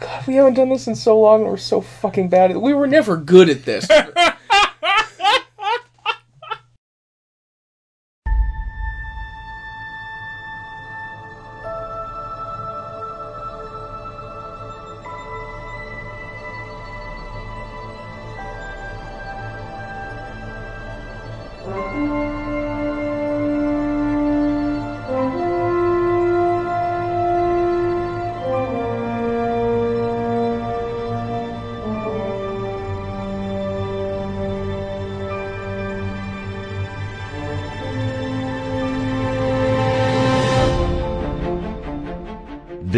God, we haven't done this in so long and we're so fucking bad at We were never good at this.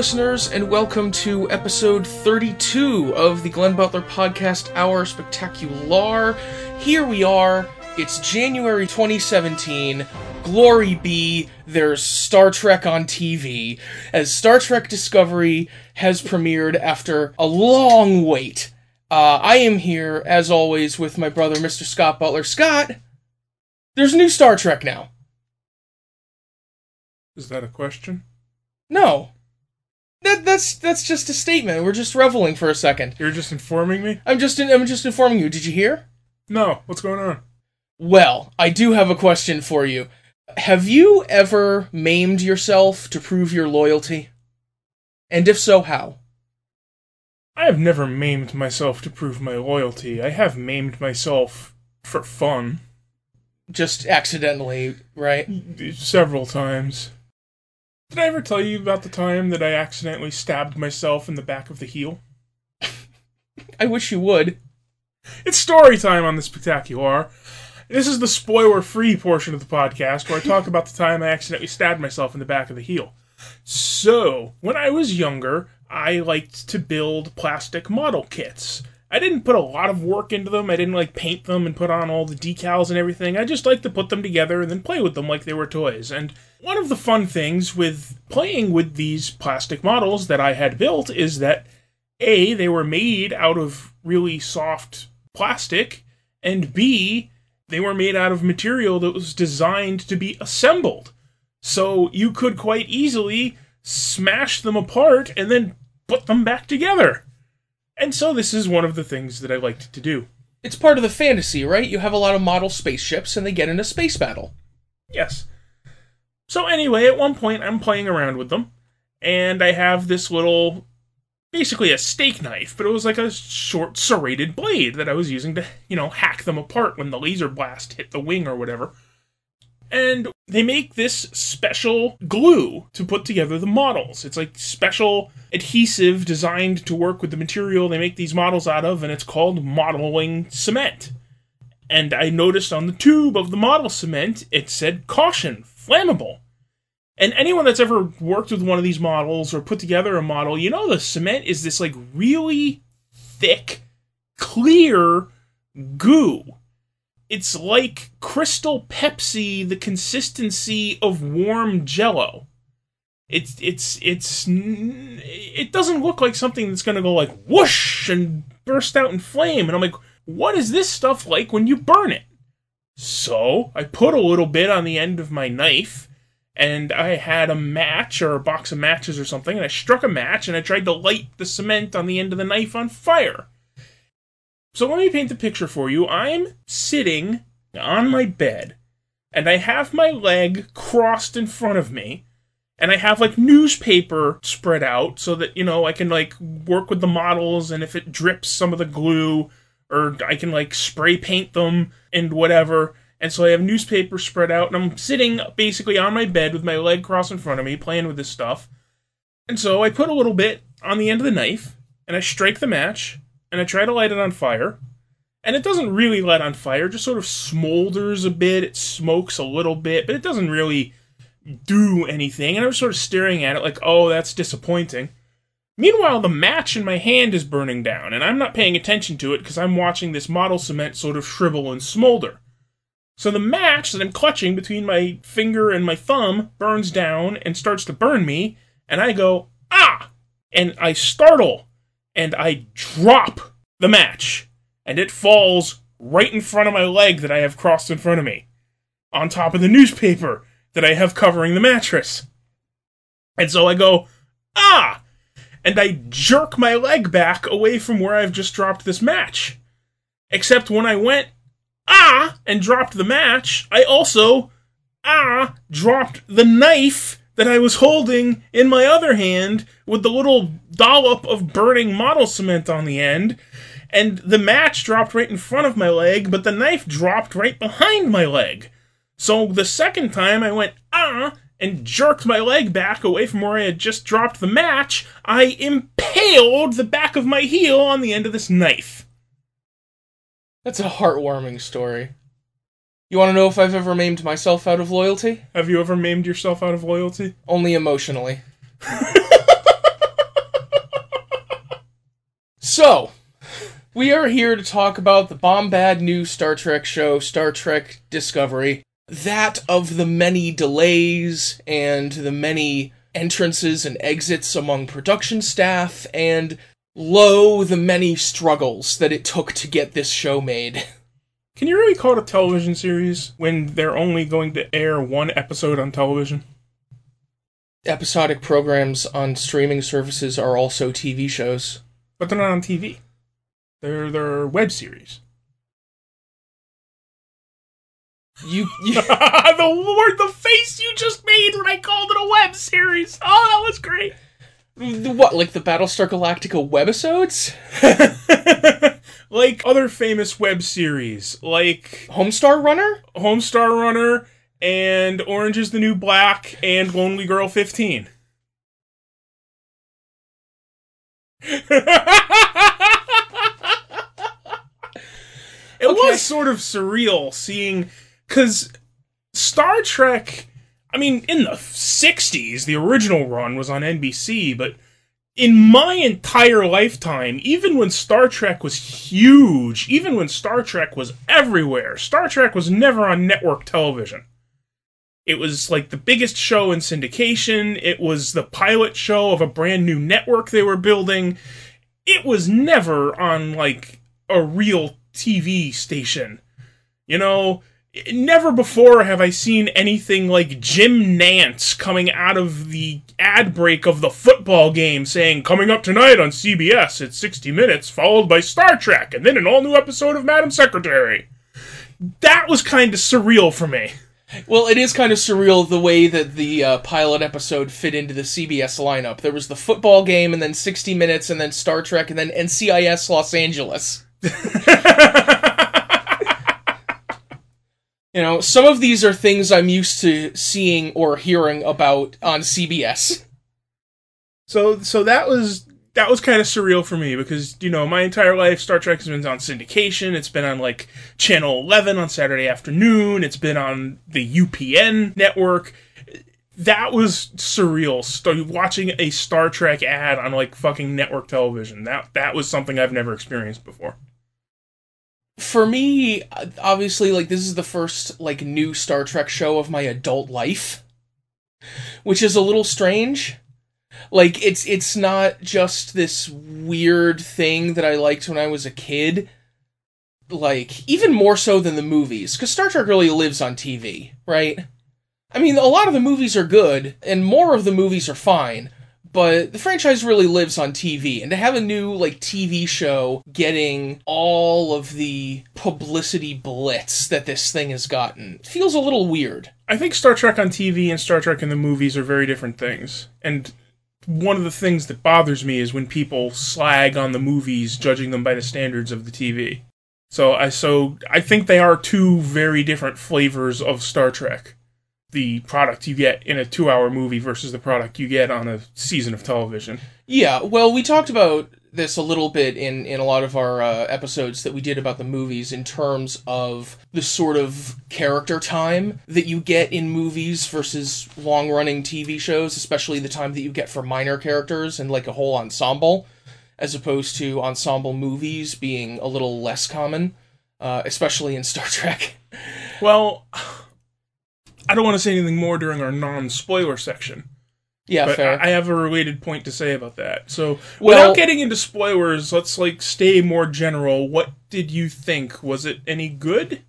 Listeners, and welcome to episode 32 of the Glenn Butler Podcast Hour Spectacular. Here we are. It's January 2017. Glory be, there's Star Trek on TV, as Star Trek Discovery has premiered after a long wait. Uh, I am here, as always, with my brother, Mr. Scott Butler. Scott, there's new Star Trek now. Is that a question? No. That, that's that's just a statement. We're just reveling for a second. You're just informing me? I'm just I'm just informing you. Did you hear? No. What's going on? Well, I do have a question for you. Have you ever maimed yourself to prove your loyalty? And if so, how? I have never maimed myself to prove my loyalty. I have maimed myself for fun Just accidentally, right? several times. Did I ever tell you about the time that I accidentally stabbed myself in the back of the heel? I wish you would. It's story time on the Spectacular. This is the spoiler free portion of the podcast where I talk about the time I accidentally stabbed myself in the back of the heel. So, when I was younger, I liked to build plastic model kits. I didn't put a lot of work into them. I didn't like paint them and put on all the decals and everything. I just liked to put them together and then play with them like they were toys. And one of the fun things with playing with these plastic models that I had built is that A, they were made out of really soft plastic, and B, they were made out of material that was designed to be assembled. So you could quite easily smash them apart and then put them back together. And so this is one of the things that I liked to do. It's part of the fantasy, right? You have a lot of model spaceships and they get in a space battle. Yes. So anyway, at one point I'm playing around with them, and I have this little basically a steak knife, but it was like a short serrated blade that I was using to, you know, hack them apart when the laser blast hit the wing or whatever. And they make this special glue to put together the models. It's like special adhesive designed to work with the material they make these models out of, and it's called modeling cement. And I noticed on the tube of the model cement, it said caution, flammable. And anyone that's ever worked with one of these models or put together a model, you know the cement is this like really thick, clear goo. It's like crystal Pepsi, the consistency of warm jello. It's it's it's it doesn't look like something that's going to go like whoosh and burst out in flame and I'm like what is this stuff like when you burn it? So, I put a little bit on the end of my knife and I had a match or a box of matches or something, and I struck a match and I tried to light the cement on the end of the knife on fire. So let me paint the picture for you. I'm sitting on my bed, and I have my leg crossed in front of me, and I have like newspaper spread out so that, you know, I can like work with the models, and if it drips some of the glue, or I can like spray paint them and whatever. And so I have newspaper spread out, and I'm sitting basically on my bed with my leg crossed in front of me, playing with this stuff. And so I put a little bit on the end of the knife, and I strike the match, and I try to light it on fire, and it doesn't really light on fire, just sort of smolders a bit, it smokes a little bit, but it doesn't really do anything. And I was sort of staring at it like, oh, that's disappointing. Meanwhile, the match in my hand is burning down, and I'm not paying attention to it because I'm watching this model cement sort of shrivel and smolder. So the match that I'm clutching between my finger and my thumb burns down and starts to burn me, and I go, ah! And I startle, and I drop the match, and it falls right in front of my leg that I have crossed in front of me, on top of the newspaper that I have covering the mattress. And so I go, ah! And I jerk my leg back away from where I've just dropped this match. Except when I went, ah, and dropped the match, I also, ah, dropped the knife that I was holding in my other hand with the little dollop of burning model cement on the end. And the match dropped right in front of my leg, but the knife dropped right behind my leg. So the second time I went, ah, and jerked my leg back away from where I had just dropped the match, I impaled the back of my heel on the end of this knife. That's a heartwarming story. You want to know if I've ever maimed myself out of loyalty? Have you ever maimed yourself out of loyalty? Only emotionally. so, we are here to talk about the bombad new Star Trek show, Star Trek Discovery. That of the many delays and the many entrances and exits among production staff, and lo, the many struggles that it took to get this show made. Can you really call it a television series when they're only going to air one episode on television? Episodic programs on streaming services are also TV shows. But they're not on TV. They're they're web series. You, you the word, the face you just made when I called it a web series. Oh, that was great. what like the Battlestar Galactica webisodes? like other famous web series, like Homestar Runner? Homestar Runner and Orange is the New Black and Lonely Girl 15. it Okay. was sort of surreal seeing because Star Trek. I mean, in the '60s, the original run was on NBC, but in my entire lifetime, even when Star Trek was huge, even when Star Trek was everywhere, Star Trek was never on network television. It was like the biggest show in syndication. It was the pilot show of a brand new network they were building. It was never on like a real TV station. You know, never before have I seen anything like Jim Nantz coming out of the ad break of the football game saying, Coming up tonight on CBS at 60 Minutes, followed by Star Trek, and then an all new episode of Madam Secretary. That was kind of surreal for me. Well, it is kind of surreal the way that the uh, pilot episode fit into the CBS lineup. There was the football game, and then 60 Minutes, and then Star Trek, and then NCIS Los Angeles. you know, some of these are things I'm used to seeing or hearing about on CBS. So so that was that was kind of surreal for me because you know my entire life Star Trek has been on syndication. It's been on like Channel 11 on Saturday afternoon. It's been on the UPN network. That was surreal. St- watching a Star Trek ad on like fucking network television. That that was something I've never experienced before. For me, obviously, like, this is the first, like, new Star Trek show of my adult life, which is a little strange. Like, it's, it's not just this weird thing that I liked when I was a kid. Like, even more so than the movies, because Star Trek really lives on TV, right? I mean, a lot of the movies are good, and more of the movies are fine, but the franchise really lives on TV, and to have a new, like, TV show getting all of the publicity blitz that this thing has gotten feels a little weird. I think Star Trek on TV and Star Trek in the movies are very different things. And one of the things that bothers me is when people slag on the movies, judging them by the standards of the TV. So I so I think they are two very different flavors of Star Trek. The product you get in a 2-hour movie versus the product you get on a season of television. Yeah, well, we talked about this a little bit in in a lot of our uh, episodes that we did about the movies in terms of the sort of character time that you get in movies versus long running TV shows, especially the time that you get for minor characters and like a whole ensemble, as opposed to ensemble movies being a little less common, uh, especially in Star Trek. Well, I don't want to say anything more during our non spoiler section. Yeah, but fair. I I have a related point to say about that. So, Well- without getting into spoilers, let's like stay more general. What did you think? Was it any good?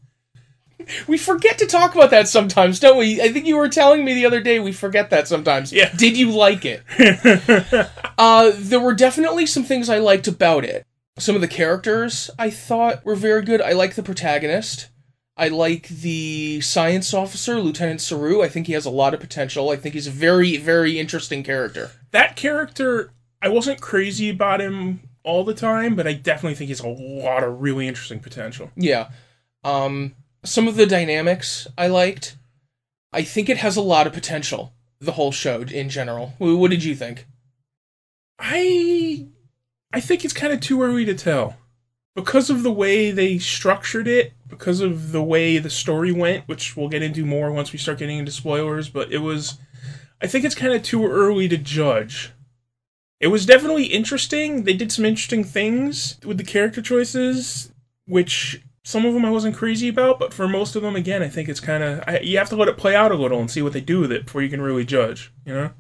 We forget to talk about that sometimes, don't we? I think you were telling me the other day we forget that sometimes. Yeah. Did you like it? uh, there were definitely some things I liked about it. Some of the characters I thought were very good. I like the protagonist. I like the science officer, Lieutenant Saru. I think he has a lot of potential. I think he's a very, very interesting character. that character, I wasn't crazy about him all the time, but I definitely think he's a lot of really interesting potential. Yeah. Um, some of the dynamics I liked. I think it has a lot of potential. The whole show in general. What did you think? I I think it's kind of too early to tell. Because of the way they structured it, because of the way the story went, which we'll get into more once we start getting into spoilers, but it was I think it's kind of too early to judge. It was definitely interesting. They did some interesting things with the character choices, which some of them I wasn't crazy about, but for most of them, again, I think it's kind of you have to let it play out a little and see what they do with it before you can really judge. You know?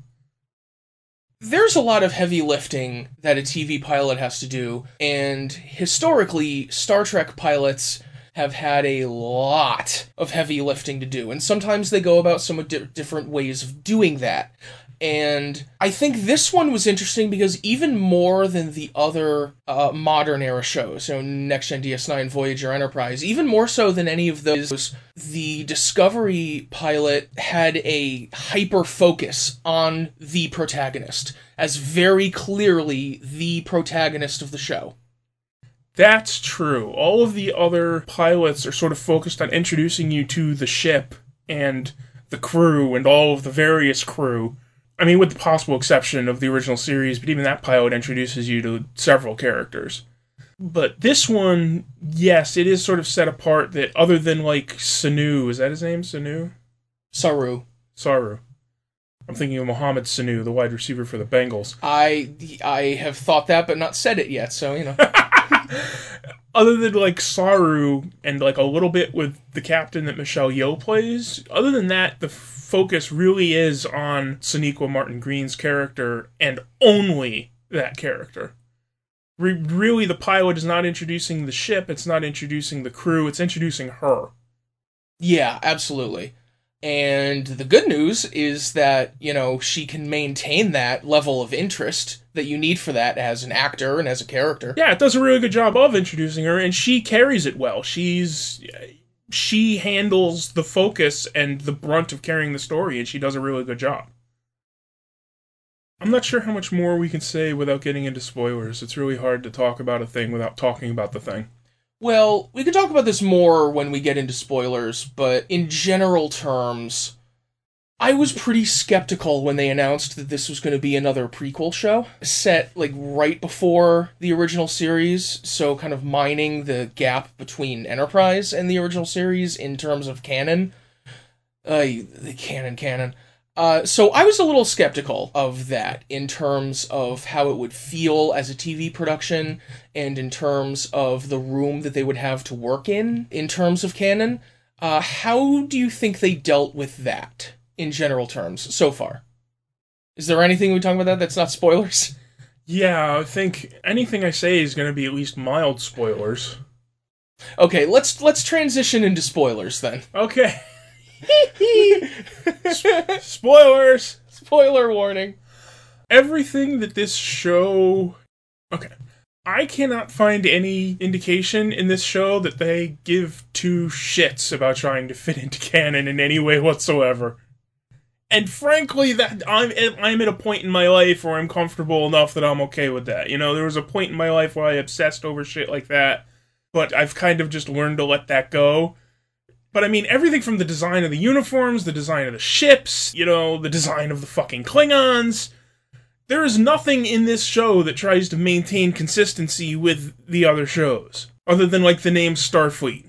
there's a lot of heavy lifting that a TV pilot has to do, and historically, Star Trek pilots have had a lot of heavy lifting to do, and sometimes they go about somewhat di- different ways of doing that. And I think this one was interesting because even more than the other uh, modern era shows, so Next Gen DS9, Voyager, Enterprise, even more so than any of those, the Discovery pilot had a hyper focus on the protagonist as very clearly the protagonist of the show. That's true. All of the other pilots are sort of focused on introducing you to the ship and the crew and all of the various crew. I mean, with the possible exception of the original series, but even that pilot introduces you to several characters. But this one, yes, it is sort of set apart that other than like Sanu, is that his name? Sanu? Saru. Saru. I'm thinking of Mohammed Sanu, the wide receiver for the Bengals. I I have thought that but not said it yet, so you know. other than like Saru and like a little bit with the captain that Michelle Yeoh plays, other than that, the focus really is on Sonequa Martin Green's character and only that character. Re- really, the pilot is not introducing the ship, it's not introducing the crew, it's introducing her. Yeah, absolutely. And the good news is that, you know, she can maintain that level of interest that you need for that as an actor and as a character. Yeah, it does a really good job of introducing her, and she carries it well. She's she handles the focus and the brunt of carrying the story, and she does a really good job. I'm not sure how much more we can say without getting into spoilers. It's really hard to talk about a thing without talking about the thing. Well, we could talk about this more when we get into spoilers, but in general terms, I was pretty skeptical when they announced that this was going to be another prequel show set like right before the original series, so kind of mining the gap between Enterprise and the original series in terms of canon. Uh, the canon, canon. Uh, so I was a little skeptical of that in terms of how it would feel as a TV production and in terms of the room that they would have to work in in terms of canon. Uh, how do you think they dealt with that in general terms so far? Is there anything we talk about that that's not spoilers? Yeah, I think anything I say is going to be at least mild spoilers. Okay, let's let's transition into spoilers then. Okay. Spoilers! Spoiler warning. everything that this show okay i cannot find any indication in this show that they give two shits about trying to fit into canon in any way whatsoever and frankly that i'm i'm at a point in my life where i'm comfortable enough that i'm okay with that you know there was a point in my life where i obsessed over shit like that but i've kind of just learned to let that go but I mean, everything from the design of the uniforms, the design of the ships, you know, the design of the fucking Klingons, There is nothing in this show that tries to maintain consistency with the other shows, other than like the name Starfleet.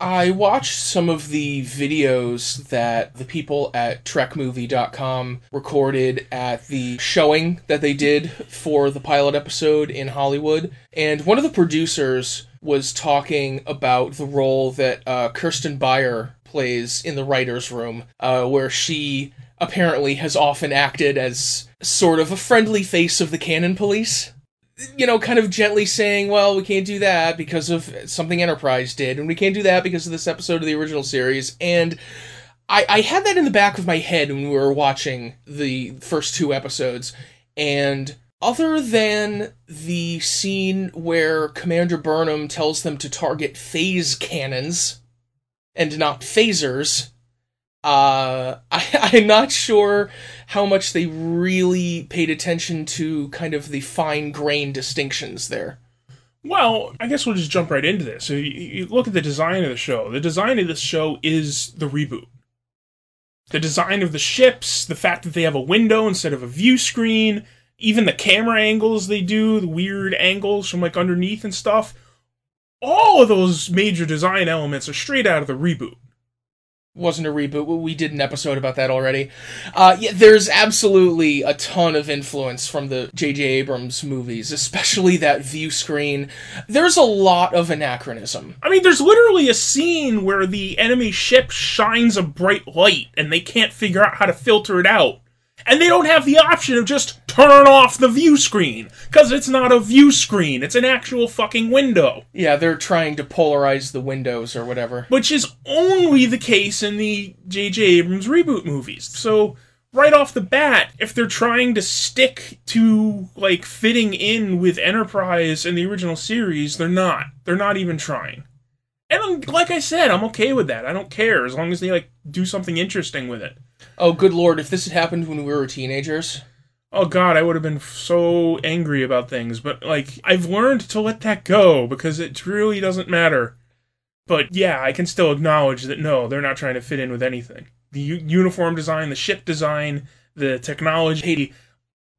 I watched some of the videos that the people at TrekMovie.com recorded at the showing that they did for the pilot episode in Hollywood. And one of the producers was talking about the role that uh, Kirsten Beyer plays in the writer's room, uh, where she apparently has often acted as sort of a friendly face of the canon police you know, kind of gently saying, well, we can't do that because of something Enterprise did, and we can't do that because of this episode of the original series. And I, I had that in the back of my head when we were watching the first two episodes. And other than the scene where Commander Burnham tells them to target phase cannons and not phasers, uh, I, I'm not sure how much they really paid attention to kind of the fine grain distinctions there. Well, I guess we'll just jump right into this. So you, you look at the design of the show. The design of this show is the reboot. The design of the ships, the fact that they have a window instead of a view screen, even the camera angles they do, the weird angles from like underneath and stuff. All of those major design elements are straight out of the reboot wasn't a reboot. We did an episode about that already. Uh, yeah, there's absolutely a ton of influence from the J.J. Abrams movies, especially that view screen. There's a lot of anachronism. I mean, there's literally a scene where the enemy ship shines a bright light and they can't figure out how to filter it out and they don't have the option of just turn off the view screen because it's not a view screen it's an actual fucking window. Yeah they're trying to polarize the windows or whatever. Which is only the case in the jj abrams reboot movies. So right off the bat if they're trying to stick to like fitting in with enterprise and the original series they're not. They're not even trying. And like i said i'm okay with that. I don't care as long as they like do something interesting with it Oh, good lord! If this had happened when we were teenagers, oh god, I would have been so angry about things. But like, I've learned to let that go because it really doesn't matter. But yeah, I can still acknowledge that no, they're not trying to fit in with anything. The u- uniform design, the ship design, the technology.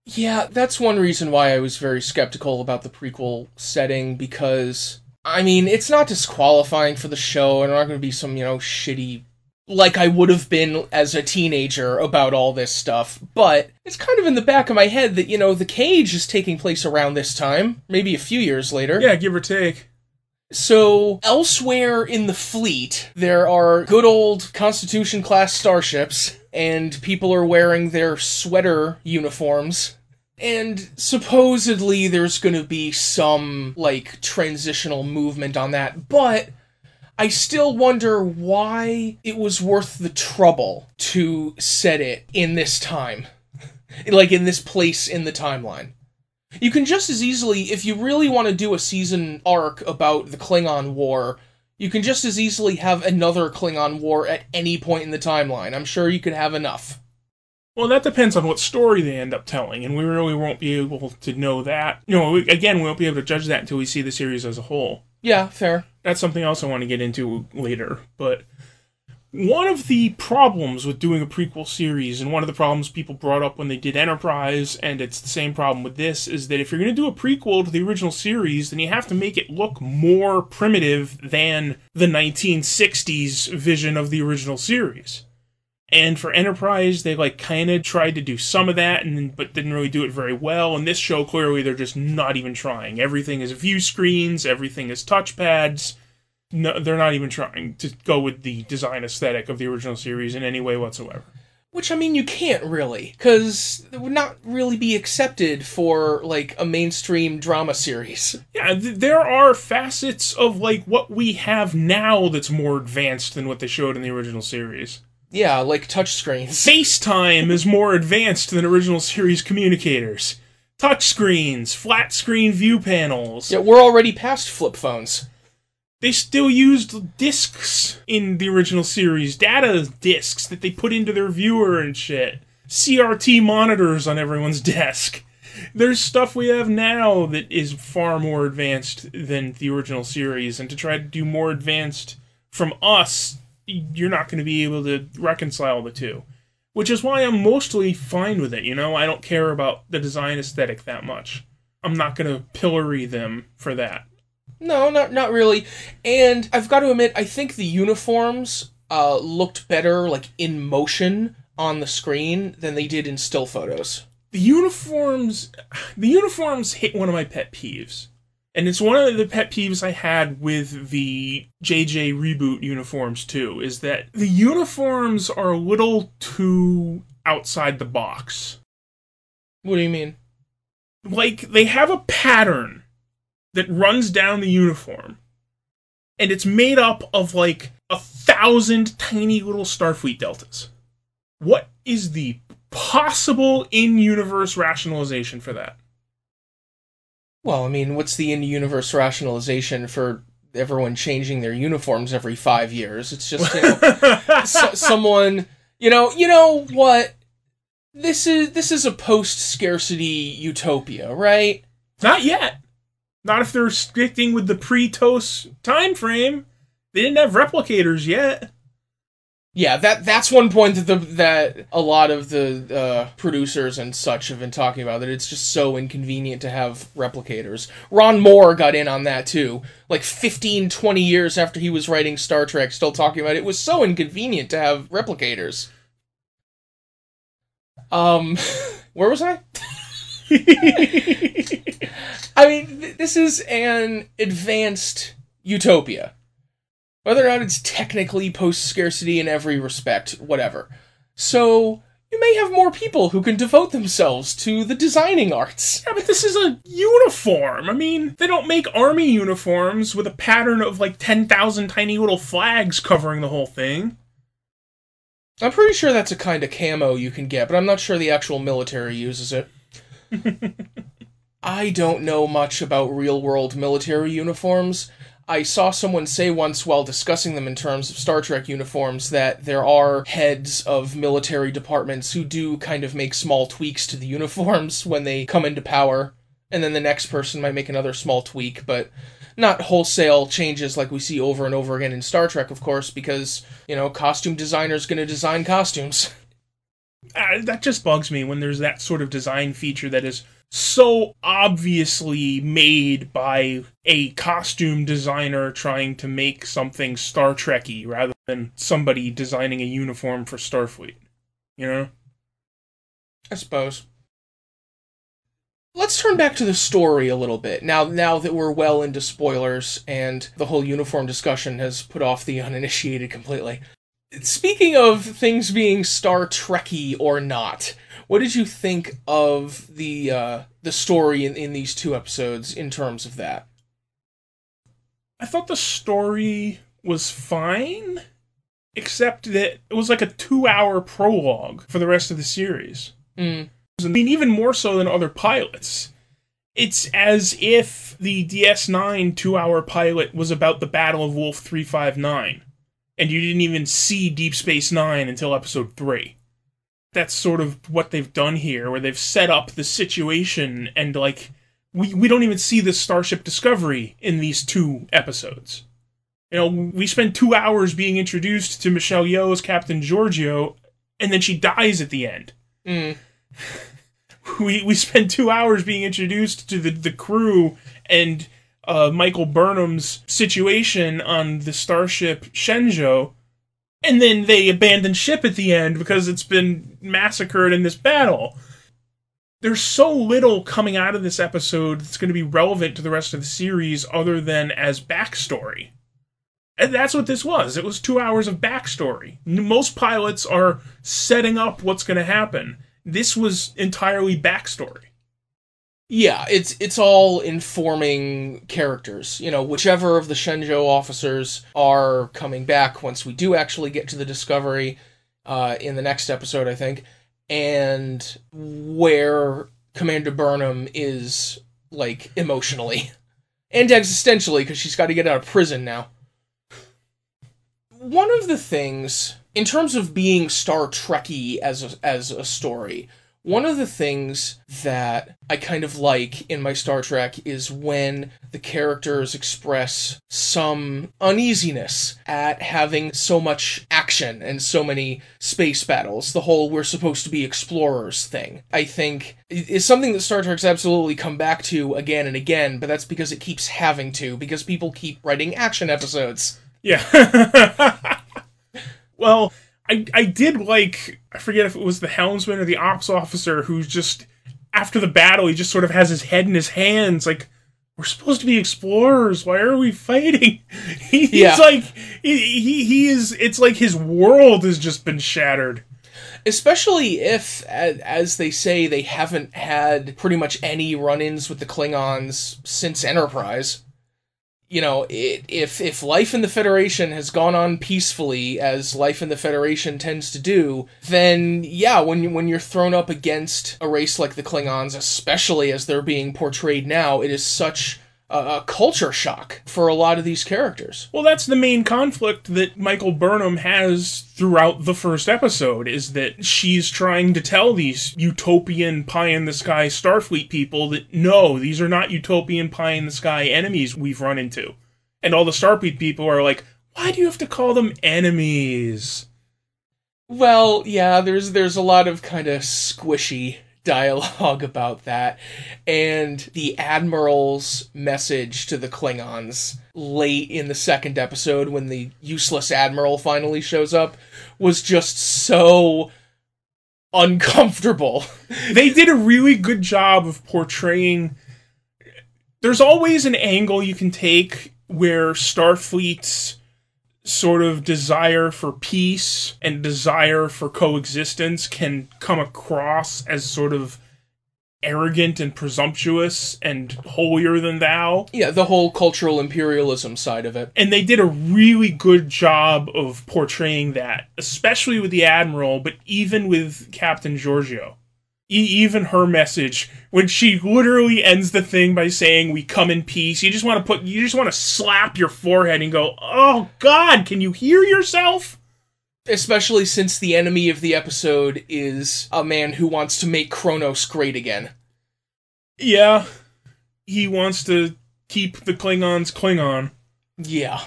Yeah, that's one reason why I was very skeptical about the prequel setting because I mean, it's not disqualifying for the show, and not going to be some you know shitty like I would have been as a teenager about all this stuff, but it's kind of in the back of my head that, you know, The Cage is taking place around this time, maybe a few years later. Yeah, give or take. So, elsewhere in the fleet, there are good old Constitution class starships, and people are wearing their sweater uniforms. And supposedly there's gonna be some, like, transitional movement on that, but I still wonder why it was worth the trouble to set it in this time. like in this place in the timeline. You can just as easily, if you really want to do a season arc about the Klingon War, you can just as easily have another Klingon War at any point in the timeline. I'm sure you could have enough. Well, that depends on what story they end up telling, and we really won't be able to know that. You know, again, we won't be able to judge that until we see the series as a whole. Yeah, fair. That's something else I want to get into later. But one of the problems with doing a prequel series, and one of the problems people brought up when they did Enterprise, and it's the same problem with this, is that if you're going to do a prequel to the original series, then you have to make it look more primitive than the 1960s vision of the original series. And for Enterprise, they like kind of tried to do some of that, and but didn't really do it very well. And this show, clearly, they're just not even trying. Everything is view screens, everything is touchpads. No, they're not even trying to go with the design aesthetic of the original series in any way whatsoever. Which I mean, you can't really, because it would not really be accepted for like a mainstream drama series. Yeah, th- there are facets of like what we have now that's more advanced than what they showed in the original series. Yeah, like touchscreens. FaceTime is more advanced than original series communicators. Touchscreens, flat screen view panels. Yeah, we're already past flip phones. They still used discs in the original series, data discs that they put into their viewer and shit. CRT monitors on everyone's desk. There's stuff we have now that is far more advanced than the original series, and to try to do more advanced from us you're not going to be able to reconcile the two. which is why I'm mostly fine with it. You know, I don't care about the design aesthetic that much. I'm not going to pillory them for that. No, not not really. And I've got to admit, I think the uniforms uh, looked better like in motion on the screen than they did in still photos. The uniforms, the uniforms hit one of my pet peeves, and it's one of the pet peeves I had with the JJ reboot uniforms too. Is that the uniforms are a little too outside the box. What do you mean? Like they have a pattern that runs down the uniform, and it's made up of like a thousand tiny little Starfleet deltas. What is the possible in universe rationalization for that? Well, I mean, what's the in universe rationalization for everyone changing their uniforms every five years? It's just you know, so, someone, you know, you know what? This is this is a post scarcity utopia, right? Not yet. Not if they're sticking with the pre-TOS time frame. They didn't have replicators yet. Yeah, that that's one point that the that a lot of the uh, producers and such have been talking about that it's just so inconvenient to have replicators. Ron Moore got in on that too. Like 15 20 years after he was writing Star Trek still talking about it, it was so inconvenient to have replicators. Um where was I? I mean, th- this is an advanced utopia. Whether or not it's technically post scarcity in every respect, whatever. So, you may have more people who can devote themselves to the designing arts. Yeah, but this is a uniform. I mean, they don't make army uniforms with a pattern of like 10,000 tiny little flags covering the whole thing. I'm pretty sure that's a kind of camo you can get, but I'm not sure the actual military uses it. I don't know much about real world military uniforms. I saw someone say once while discussing them in terms of Star Trek uniforms that there are heads of military departments who do kind of make small tweaks to the uniforms when they come into power, and then the next person might make another small tweak, but not wholesale changes like we see over and over again in Star Trek, of course, because, you know, costume designers going to design costumes. Uh, that just bugs me when there's that sort of design feature that is so obviously made by a costume designer trying to make something Star Trekky rather than somebody designing a uniform for Starfleet. You know? I suppose. Let's turn back to the story a little bit. Now now that we're well into spoilers and the whole uniform discussion has put off the uninitiated completely. Speaking of things being Star Trekky or not, what did you think of the uh, the story in, in these two episodes in terms of that? I thought the story was fine, except that it was like a two hour prologue for the rest of the series. Mm. I mean, even more so than other pilots. It's as if the DS9 two hour pilot was about the Battle of Wolf 359, and you didn't even see Deep Space Nine until episode 3. That's sort of what they've done here, where they've set up the situation and, like, we, we don't even see the Starship Discovery in these two episodes. You know, we spend two hours being introduced to Michelle Yeoh's Captain Georgiou, and then she dies at the end. Mm. We we spend two hours being introduced to the, the crew and uh, Michael Burnham's situation on the starship Shenzhou, and then they abandon ship at the end because it's been massacred in this battle. There's so little coming out of this episode that's going to be relevant to the rest of the series other than as backstory. And that's what this was. It was two hours of backstory. Most pilots are setting up what's going to happen. This was entirely backstory. Yeah, it's it's all informing characters. You know, whichever of the Shenzhou officers are coming back once we do actually get to the Discovery uh, in the next episode, I think, and where Commander Burnham is like emotionally and existentially because she's got to get out of prison now. One of the things in terms of being Star Trekky as a, as a story, one of the things that I kind of like in my Star Trek is when the characters express some uneasiness at having so much action and so many space battles. The whole we're supposed to be explorers thing, I think, is something that Star Trek's absolutely come back to again and again, but that's because it keeps having to, because people keep writing action episodes. Yeah. well, I I did like I forget if it was the helmsman or the ops officer who's just after the battle he just sort of has his head in his hands like we're supposed to be explorers why are we fighting he's Yeah. like he, he he is it's like his world has just been shattered Especially if, as they say, they haven't had pretty much any run ins with the Klingons since Enterprise. You know, it, if if life in the Federation has gone on peacefully, as life in the Federation tends to do, then yeah, when when you're thrown up against a race like the Klingons, especially as they're being portrayed now, it is such a, a culture shock for a lot of these characters. Well, that's the main conflict that Michael Burnham has throughout the first episode is that she's trying to tell these utopian pie in the sky Starfleet people that no, these are not utopian pie in the sky enemies we've run into. And all the Starfleet people are like, why do you have to call them enemies? Well, yeah, there's there's a lot of kind of squishy dialogue about that. And the Admiral's message to the Klingons late in the second episode when the useless Admiral finally shows up was just so uncomfortable. they did a really good job of portraying there's always an angle you can take where starfleet's sort of desire for peace and desire for coexistence can come across as sort of arrogant and presumptuous and holier than thou Yeah, the whole cultural imperialism side of it. and they did a really good job of portraying that, especially with the admiral, but even with Captain Georgiou. E- even her message when she literally ends the thing by saying "We come in peace." You just want to put, you just want to slap your forehead and go, "Oh God, can you hear yourself?" Especially since the enemy of the episode is a man who wants to make Kronos great again. Yeah, he wants to keep the Klingons Klingon. Yeah.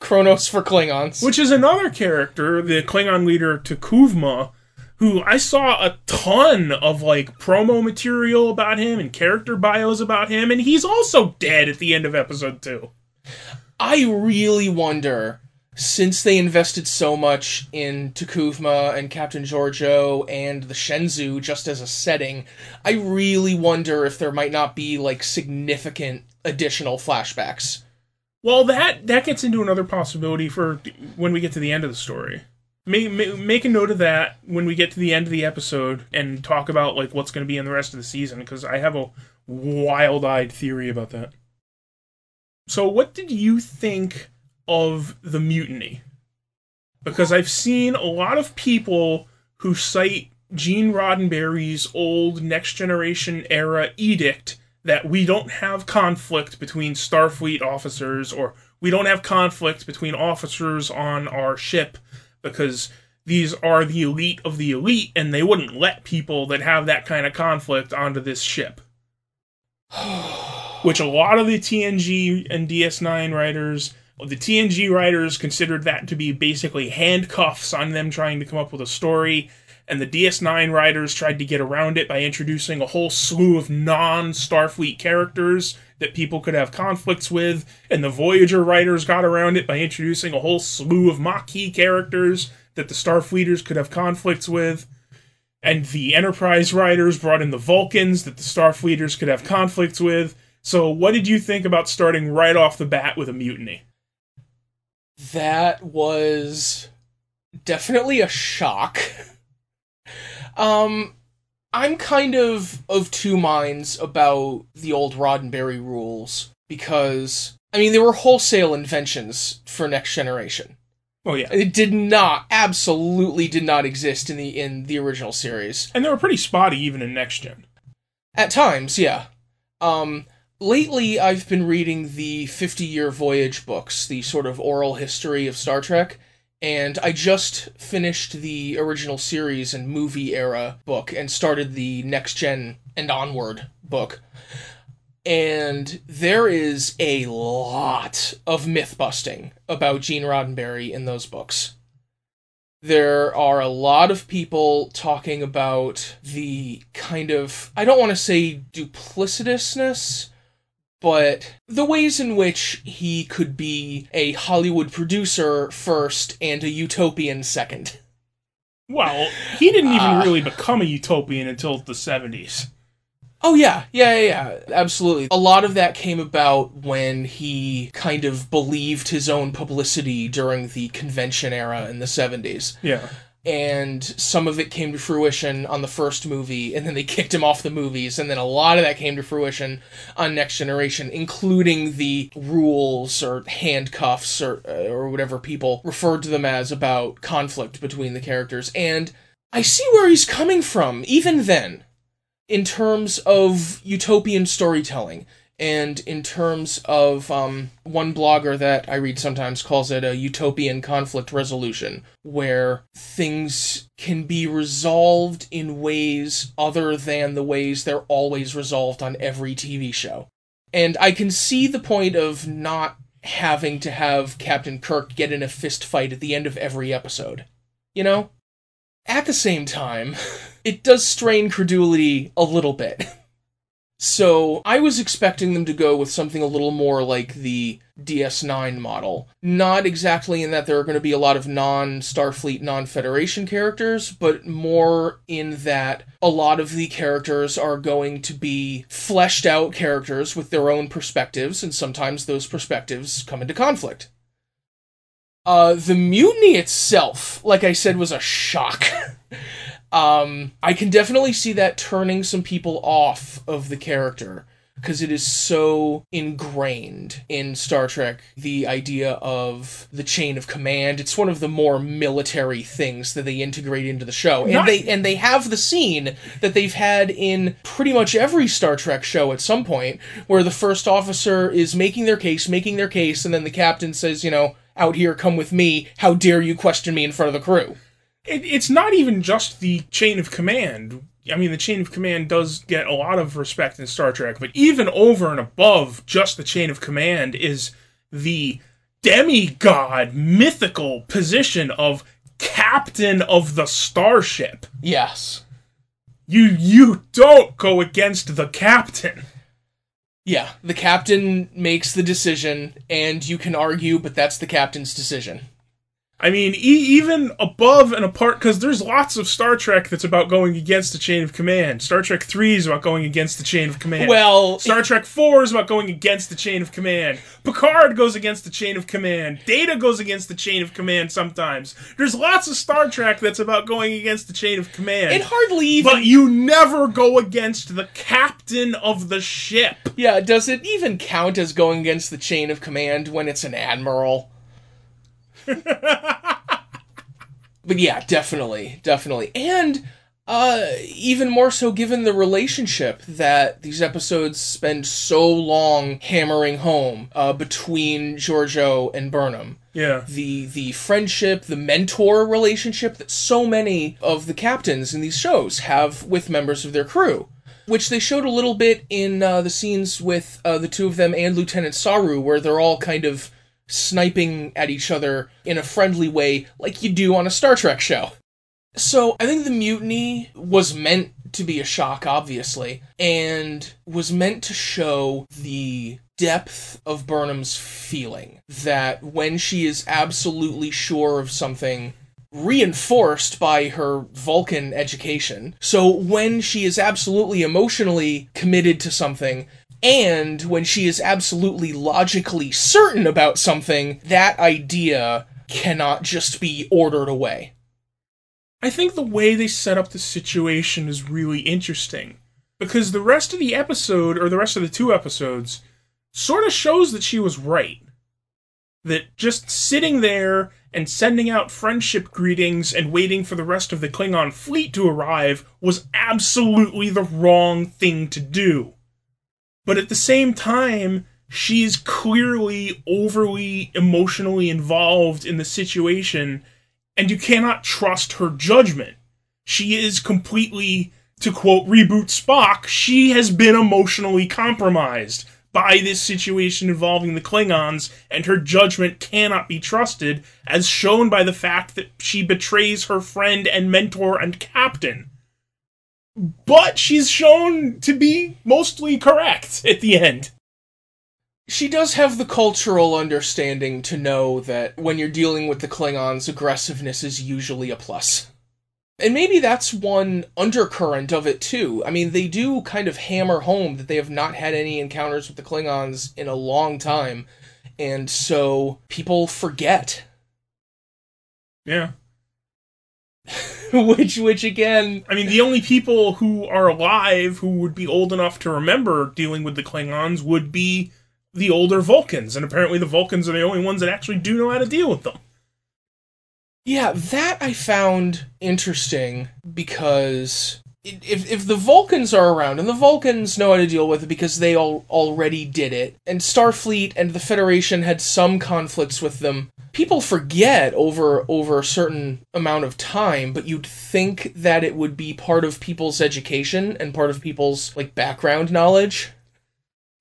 Kronos for Klingons. Which is another character, the Klingon leader T'Kuvma, who I saw a ton of like promo material about him and character bios about him, and he's also dead at the end of episode two. I really wonder, since they invested so much in T'Kuvma and Captain Georgiou and the Shenzhou just as a setting, I really wonder if there might not be like significant additional flashbacks. Well, that that gets into another possibility for when we get to the end of the story. Make, make, a note of that when we get to the end of the episode and talk about like what's going to be in the rest of the season because I have a wild-eyed theory about that. So, what did you think of the mutiny? Because I've seen a lot of people who cite Gene Roddenberry's old Next Generation era edict that we don't have conflict between Starfleet officers or we don't have conflict between officers on our ship because these are the elite of the elite and they wouldn't let people that have that kind of conflict onto this ship. Which a lot of the TNG and DS9 writers, the TNG writers considered that to be basically handcuffs on them trying to come up with a story and the DS9 writers tried to get around it by introducing a whole slew of non Starfleet characters that people could have conflicts with, and the Voyager writers got around it by introducing a whole slew of Maquis characters that the Starfleeters could have conflicts with. And the Enterprise writers brought in the Vulcans that the Starfleeters could have conflicts with. So, what did you think about starting right off the bat with a mutiny? That was definitely a shock. um I'm kind of of two minds about the old Roddenberry rules because I mean they were wholesale inventions for next generation. Oh yeah, It did not absolutely did not exist in the in the original series. and they were pretty spotty even in next gen. At times, yeah. Um, lately, I've been reading the 50 Year Voyage books, the sort of oral history of Star Trek, And I just finished the original series and movie era book and started the next gen and onward book. And there is a lot of myth busting about Gene Roddenberry in those books. There are a lot of people talking about the kind of, I don't want to say duplicitousness, but the ways in which he could be a Hollywood producer first and a utopian second. Well, he didn't even Uh. really become a utopian until the 70s. Oh yeah, yeah, yeah, yeah, absolutely. A lot of that came about when he kind of believed his own publicity during the convention era in the 70s. Yeah. And some of it came to fruition on the first movie, and then they kicked him off the movies, and then a lot of that came to fruition on Next Generation, including the rules or handcuffs or uh, or whatever people referred to them as about conflict between the characters. And I see where he's coming from, even then in terms of utopian storytelling and in terms of um, one blogger that I read sometimes calls it a utopian conflict resolution, where things can be resolved in ways other than the ways they're always resolved on every TV show. And I can see the point of not having to have Captain Kirk get in a fist fight at the end of every episode. You know? At the same time, it does strain credulity a little bit. So I was expecting them to go with something a little more like the DS9 model. Not exactly in that there are going to be a lot of non Starfleet, non Federation characters, but more in that a lot of the characters are going to be fleshed out characters with their own perspectives, and sometimes those perspectives come into conflict. Uh, the mutiny itself, like I said, was a shock. um, I can definitely see that turning some people off of the character because it is so ingrained in Star Trek the idea of the chain of command. It's one of the more military things that they integrate into the show. And Not- they and they have the scene that they've had in pretty much every Star Trek show at some point where the first officer is making their case, making their case and then the captain says, you know, out here come with me. How dare you question me in front of the crew? It, it's not even just the chain of command. I mean, the chain of command does get a lot of respect in Star Trek, but even over and above just the chain of command is the demigod mythical position of captain of the starship. Yes. You you don't go against the captain. Yeah, the captain makes the decision, and you can argue, but that's the captain's decision. I mean, e- even above and apart, because there's lots of Star Trek that's about going against the chain of command. Star Trek 3 is about going against the chain of command. Well, Star Trek 4 is about going against the chain of command. Picard goes against the chain of command. Data goes against the chain of command sometimes. There's lots of Star Trek that's about going against the chain of command. it hardly even. but you never go against the captain of the ship. yeah, does it even count as going against the chain of command when it's an admiral? but yeah, definitely, definitely. And uh even more so given the relationship that these episodes spend so long hammering home uh between Georgiou and Burnham. Yeah. the the friendship, the mentor relationship that so many of the captains in these shows have with members of their crew, which they showed a little bit in uh, the scenes with uh, the two of them and Lieutenant Saru, where they're all kind of sniping at each other in a friendly way, like you do on a Star Trek show. So I think the mutiny was meant to be a shock, obviously, and was meant to show the depth of Burnham's feeling that when she is absolutely sure of something, reinforced by her Vulcan education. So when she is absolutely emotionally committed to something, and when she is absolutely logically certain about something, that idea cannot just be ordered away. I think the way they set up the situation is really interesting because the rest of the episode, or the rest of the two episodes, sort of shows that she was right. That just sitting there and sending out friendship greetings and waiting for the rest of the Klingon fleet to arrive was absolutely the wrong thing to do. But at the same time, she's clearly overly emotionally involved in the situation and you cannot trust her judgment. She is completely, to quote Reboot Spock, she has been emotionally compromised by this situation involving the Klingons, and her judgment cannot be trusted, as shown by the fact that she betrays her friend and mentor and captain. But she's shown to be mostly correct at the end. She does have the cultural understanding to know that when you're dealing with the Klingons, aggressiveness is usually a plus. And maybe that's one undercurrent of it too. I mean, they do kind of hammer home that they have not had any encounters with the Klingons in a long time, and so people forget. Yeah. which which again I mean, the only people who are alive who would be old enough to remember dealing with the Klingons would be the older Vulcans, and apparently the Vulcans are the only ones that actually do know how to deal with them. Yeah, that I found interesting because if if the Vulcans are around and the Vulcans know how to deal with it because they all already did it, and Starfleet and the Federation had some conflicts with them, people forget over over a certain amount of time. But you'd think that it would be part of people's education and part of people's like background knowledge.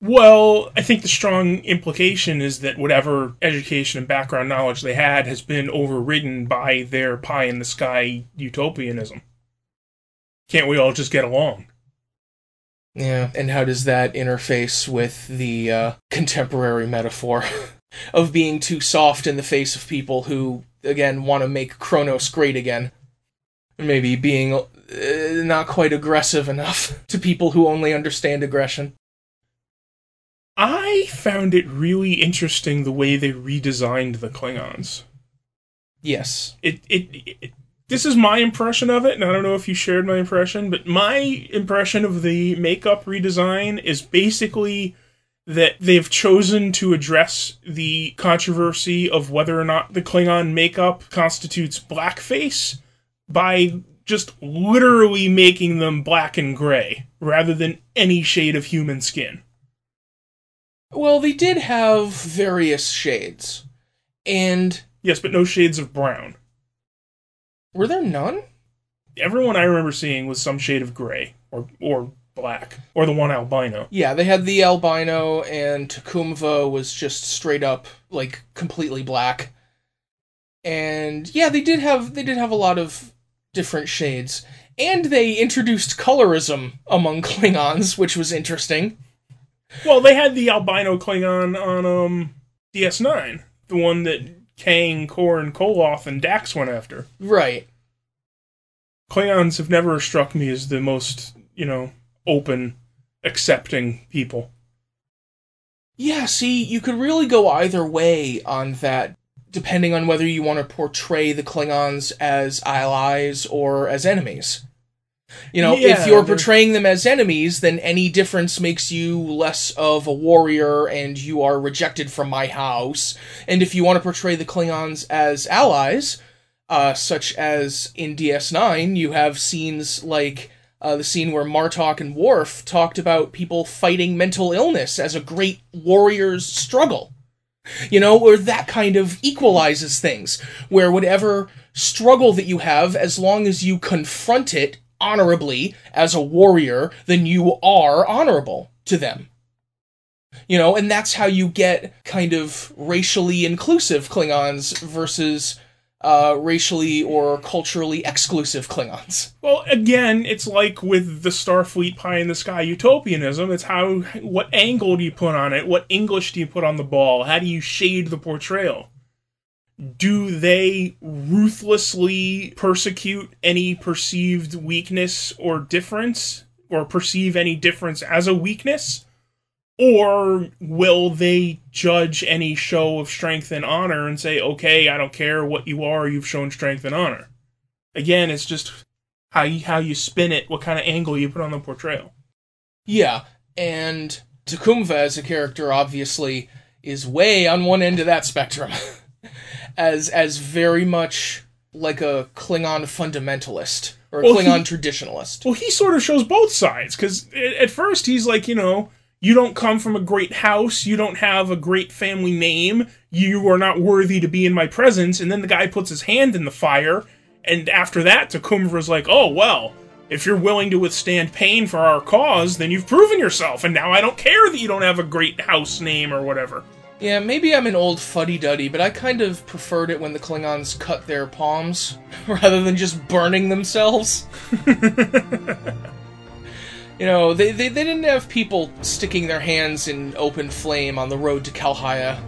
Well, I think the strong implication is that whatever education and background knowledge they had has been overridden by their pie in the sky utopianism. Can't we all just get along? Yeah, and how does that interface with the uh, contemporary metaphor of being too soft in the face of people who, again, want to make Kronos great again? Maybe being uh, not quite aggressive enough to people who only understand aggression. I found it really interesting the way they redesigned the Klingons. Yes. It, it, it this is my impression of it, and I don't know if you shared my impression, but my impression of the makeup redesign is basically that they've chosen to address the controversy of whether or not the Klingon makeup constitutes blackface by just literally making them black and gray rather than any shade of human skin. Well, they did have various shades. And Yes, but no shades of brown. Were there none? Everyone I remember seeing was some shade of gray or or black or the one albino. Yeah, they had the albino, and T'Kuvma was just straight up like completely black. And yeah, they did have they did have a lot of different shades, and they introduced colorism among Klingons, which was interesting. Well, they had the albino Klingon on um DS9, the one that Kang, Kor, Koloth, and Dax went after. Right. Klingons have never struck me as the most, you know, open, accepting people. Yeah, see, you could really go either way on that, depending on whether you want to portray the Klingons as allies or as enemies. You know, Yeah, if you're portraying them as enemies, then any difference makes you less of a warrior and you are rejected from my house. And if you want to portray the Klingons as allies, uh, such as in DS9, you have scenes like uh, the scene where Martok and Worf talked about people fighting mental illness as a great warrior's struggle. You know, where that kind of equalizes things, where whatever struggle that you have, as long as you confront it honorably as a warrior, then you are honorable to them. You know, and that's how you get kind of racially inclusive Klingons versus uh, racially or culturally exclusive Klingons. Well, again, it's like with the Starfleet pie in the sky utopianism. It's how, what angle do you put on it? What English do you put on the ball? How do you shade the portrayal? Do they ruthlessly persecute any perceived weakness or difference, or perceive any difference as a weakness? Or will they judge any show of strength and honor and say, okay, I don't care what you are, you've shown strength and honor? Again, it's just how you how you spin it, what kind of angle you put on the portrayal. Yeah, and T'Kuvma as a character obviously is way on one end of that spectrum, as as very much like a Klingon fundamentalist or a Well, he- Klingon traditionalist. Well, he sort of shows both sides because at first he's like, you know, you don't come from a great house, you don't have a great family name, you are not worthy to be in my presence. And then the guy puts his hand in the fire, and after that, T'Kuvma's like, oh, well, if you're willing to withstand pain for our cause, then you've proven yourself, and now I don't care that you don't have a great house name or whatever. Yeah, maybe I'm an old fuddy duddy, but I kind of preferred it when the Klingons cut their palms rather than just burning themselves. you know, they, they, they didn't have people sticking their hands in open flame on the road to Kal'Hyah.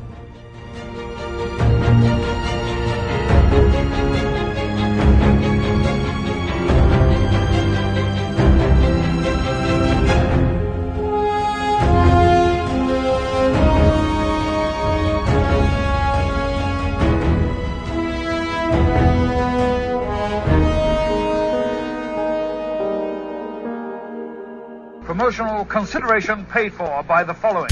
Promotional consideration paid for by the following.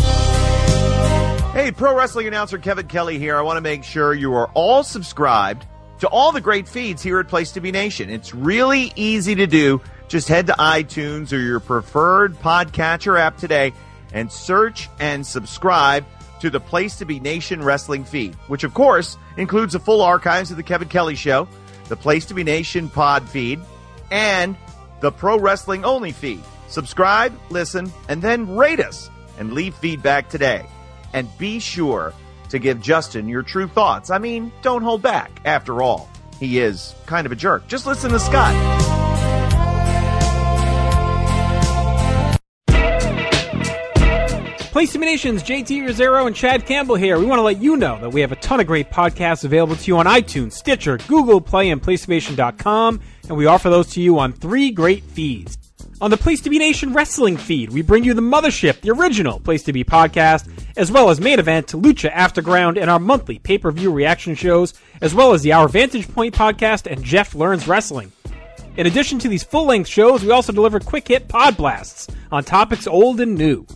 Hey, pro wrestling announcer Kevin Kelly here. I want to make sure you are all subscribed to all the great feeds here at Place to Be Nation. It's really easy to do. Just head to iTunes or your preferred podcatcher app today and search and subscribe to the Place to Be Nation wrestling feed, which of course includes the full archives of the Kevin Kelly show, the Place to Be Nation pod feed, and the pro wrestling only feed. Subscribe, listen, and then rate us and leave feedback today. And be sure to give Justin your true thoughts. I mean, don't hold back. After all, he is kind of a jerk. Just listen to Scott. Place Nation's JT Rosero and Chad Campbell here. We want to let you know that we have a ton of great podcasts available to you on iTunes, Stitcher, Google Play, and PlayStation.com, and we offer those to you on three great feeds. On the Place to Be Nation Wrestling feed, we bring you the Mothership, the original Place to Be podcast, as well as Main Event, Lucha Afterground, and our monthly pay per view reaction shows, as well as the Our Vantage Point podcast and Jeff Learns Wrestling. In addition to these full length shows, we also deliver quick hit pod blasts on topics old and new.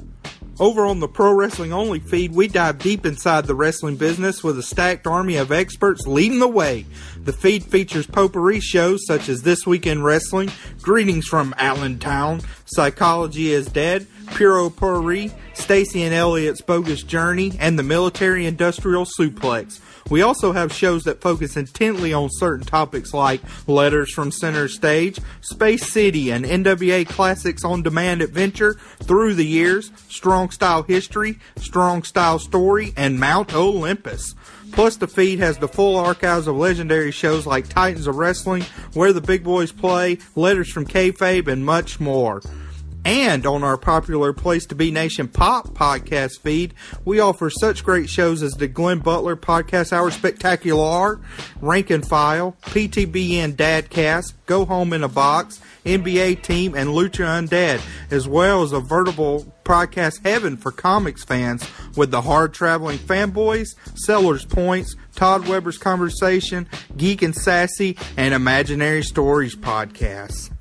Over on the Pro Wrestling Only feed, we dive deep inside the wrestling business with a stacked army of experts leading the way. The feed features potpourri shows such as This Week in Wrestling, Greetings from Allentown, Psychology is Dead, Puro Potpourri, Stacy and Elliot's Bogus Journey, and the Military Industrial Suplex. We also have shows that focus intently on certain topics like Letters from Center Stage, Space City, and NWA Classics on Demand Adventure, Through the Years, Strong Style History, Strong Style Story, and Mount Olympus. Plus, the feed has the full archives of legendary shows like Titans of Wrestling, Where the Big Boys Play, Letters from Kayfabe, and much more. And on our popular Place to Be Nation Pop podcast feed, we offer such great shows as the Glenn Butler Podcast Hour Spectacular, Rank and File, PTBN Dadcast, Go Home in a Box, NBA Team, and Lucha Undead, as well as a veritable podcast heaven for comics fans with the Hard Traveling Fanboys, Sellers Points, Todd Weber's Conversation, Geek and Sassy, and Imaginary Stories podcasts.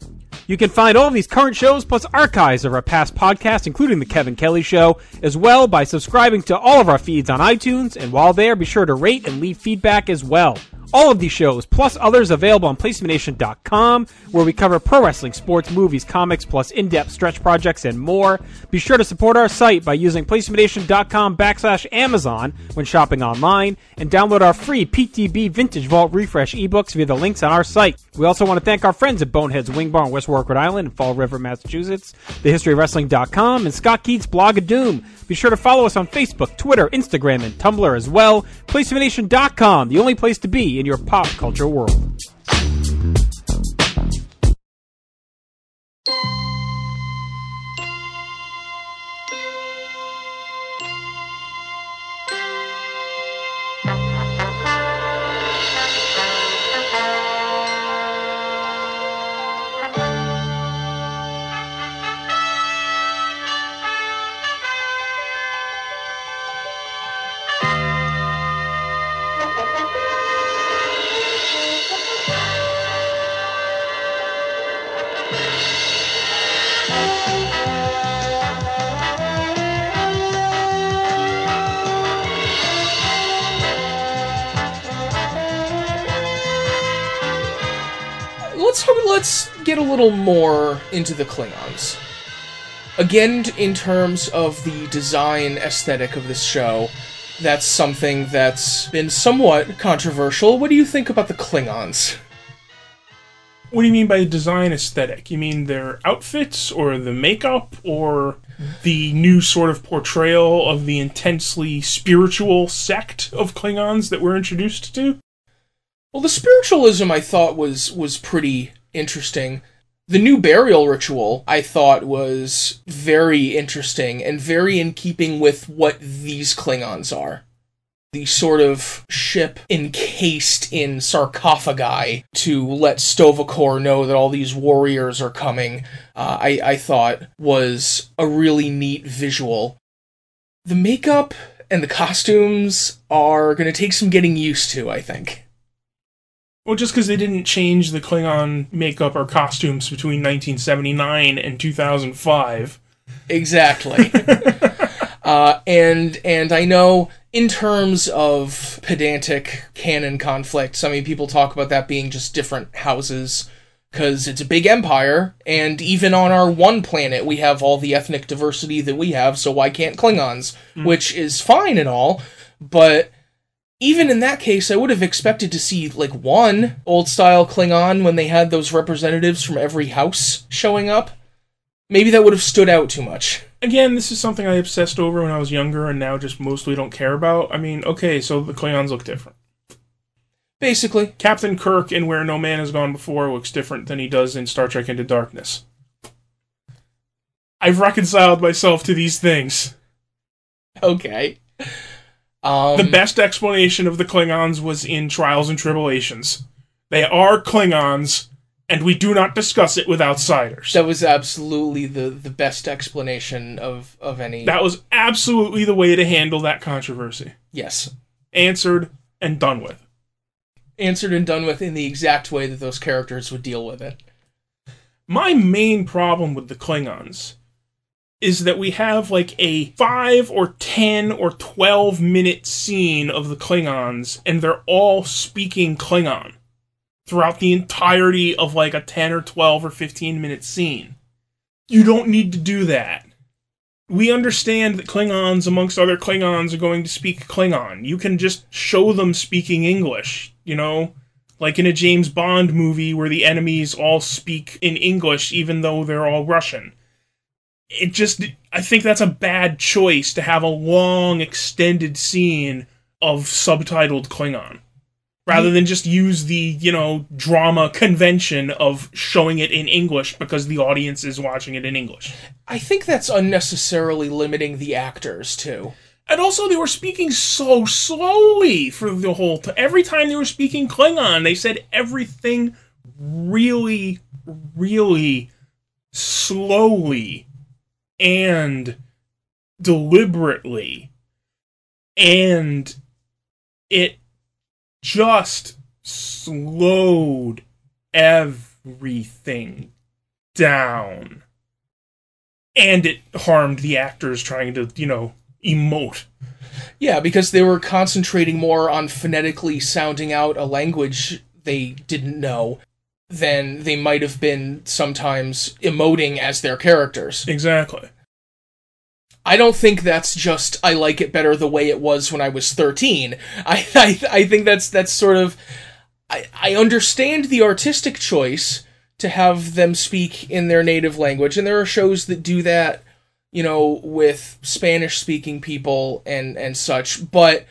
You can find all of these current shows plus archives of our past podcasts, including The Kevin Kelly Show, as well by subscribing to all of our feeds on iTunes. And while there, be sure to rate and leave feedback as well. All of these shows, plus others available on PlaceToBeNation.com, where we cover pro wrestling, sports, movies, comics, plus in-depth stretch projects and more. Be sure to support our site by using PlaceToBeNation.com backslash Amazon when shopping online, and download our free PTB Vintage Vault Refresh ebooks via the links on our site. We also want to thank our friends at Boneheads Wing Bar in West Warwick, Island, and Fall River, Massachusetts, TheHistoryOfWrestling.com, and Scott Keith's blog of Doom. Be sure to follow us on Facebook, Twitter, Instagram, and Tumblr as well. PlaceToBeNation.com, the only place to be in your pop culture world. Let's let's get a little more into the Klingons. again, in terms of the design aesthetic of this show, that's something that's been somewhat controversial. What do you think about the Klingons? What do you mean by design aesthetic? You mean their outfits or the makeup or the new sort of portrayal of the intensely spiritual sect of Klingons that we're introduced to? Well, the spiritualism I thought was was pretty interesting. The new burial ritual I thought was very interesting and very in keeping with what these Klingons are the sort of ship encased in sarcophagi to let Sto-vo-kor know that all these warriors are coming, uh, I, I thought was a really neat visual. The makeup and the costumes are going to take some getting used to, I think. Well, just because they didn't change the Klingon makeup or costumes between 1979 and 2005. Exactly. uh, and and I know in terms of pedantic canon conflicts, I mean, people talk about that being just different houses because it's a big empire, and even on our one planet, we have all the ethnic diversity that we have, so why can't Klingons? Mm. Which is fine and all, but even in that case, I would have expected to see like one old style Klingon when they had those representatives from every house showing up. Maybe that would have stood out too much again, this is something I obsessed over when I was younger and now just mostly don't care about. I mean, okay, so the Klingons look different. Basically. Captain Kirk in Where No Man Has Gone Before looks different than he does in Star Trek Into Darkness. I've reconciled myself to these things. Okay. Um, the best explanation of the Klingons was in Trials and Tribble-ations. They are Klingons, and we do not discuss it with outsiders. That was absolutely the, the best explanation of, of any. That was absolutely the way to handle that controversy. Yes. Answered and done with. Answered and done with in the exact way that those characters would deal with it. My main problem with the Klingons is that we have like a 5 or 10 or 12 minute scene of the Klingons, and they're all speaking Klingon throughout the entirety of like a 10 or 12 or 15 minute scene. You don't need to do that. We understand that Klingons, amongst other Klingons, are going to speak Klingon. You can just show them speaking English, you know? Like in a James Bond movie where the enemies all speak in English even though they're all Russian. It just, I think that's a bad choice to have a long, extended scene of subtitled Klingon rather than just use the you know drama convention of showing it in english because the audience is watching it in english. I think that's unnecessarily limiting the actors too. And also they were speaking so slowly for the whole time every time they were speaking klingon they said everything really really slowly and deliberately and it just slowed everything down. And it harmed the actors trying to, you know, emote. Yeah, because they were concentrating more on phonetically sounding out a language they didn't know than they might have been sometimes emoting as their characters. Exactly. I don't think that's just I like it better the way it was when I was 13. I I, I think that's that's sort of I, I understand the artistic choice to have them speak in their native language and there are shows that do that, you know, with Spanish speaking people and and such, but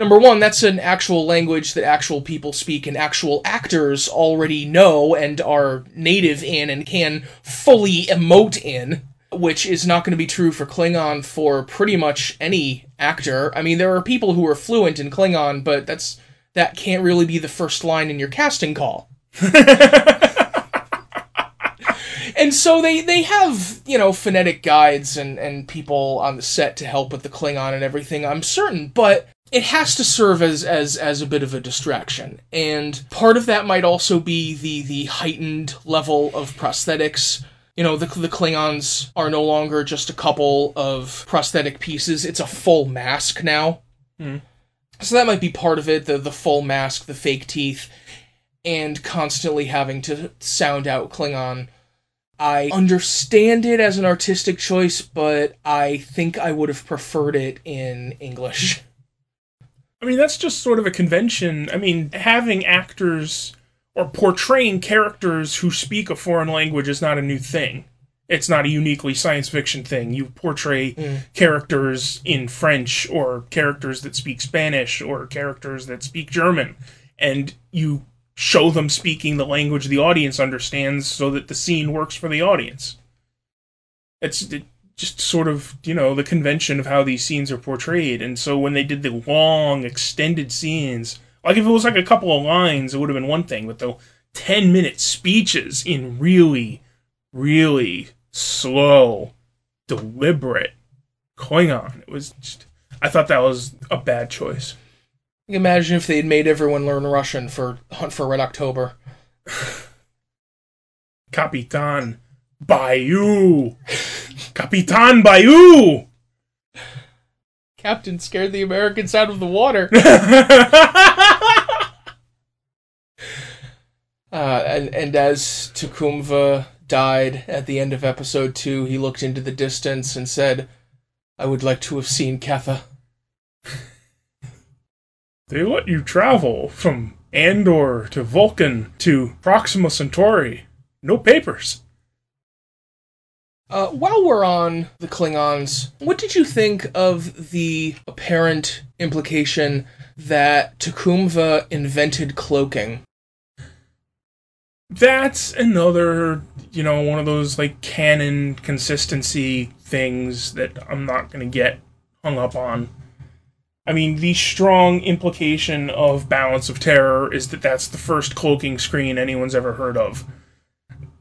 number one, that's an actual language that actual people speak and actual actors already know and are native in and can fully emote in which is not going to be true for Klingon for pretty much any actor. I mean, there are people who are fluent in Klingon, but that's that can't really be the first line in your casting call. and so they they have you know phonetic guides and and people on the set to help with the Klingon and everything. I'm certain, but it has to serve as as as a bit of a distraction and part of that might also be the the heightened level of prosthetics you know, the, the Klingons are no longer just a couple of prosthetic pieces. It's a full mask now. Mm. So that might be part of it, the, the full mask, the fake teeth, and constantly having to sound out Klingon. I understand it as an artistic choice, but I think I would have preferred it in English. I mean, that's just sort of a convention. I mean, having actors or portraying characters who speak a foreign language is not a new thing. It's not a uniquely science fiction thing. You portray hmm. characters in French or characters that speak Spanish or characters that speak German, and you show them speaking the language the audience understands so that the scene works for the audience. It's it, just sort of, you know, the convention of how these scenes are portrayed. And so when they did the long, extended scenes, like if it was like a couple of lines, it would have been one thing, but the 10 minute speeches in really, really slow, deliberate Klingon, it was just, I thought that was a bad choice. Imagine if they'd made everyone learn Russian for Hunt for Red October. Capitan Bayou! Capitan Bayou! Captain scared the Americans out of the water. Uh, and, and as T'Kuvma died at the end of episode two, he looked into the distance and said, I would like to have seen Katha. They let you travel from Andor to Vulcan to Proxima Centauri. No papers. Uh, while we're on the Klingons, what did you think of the apparent implication that T'Kuvma invented cloaking? That's another, you know, one of those like canon consistency things that I'm not going to get hung up on. I mean, the strong implication of Balance of Terror is that that's the first cloaking screen anyone's ever heard of.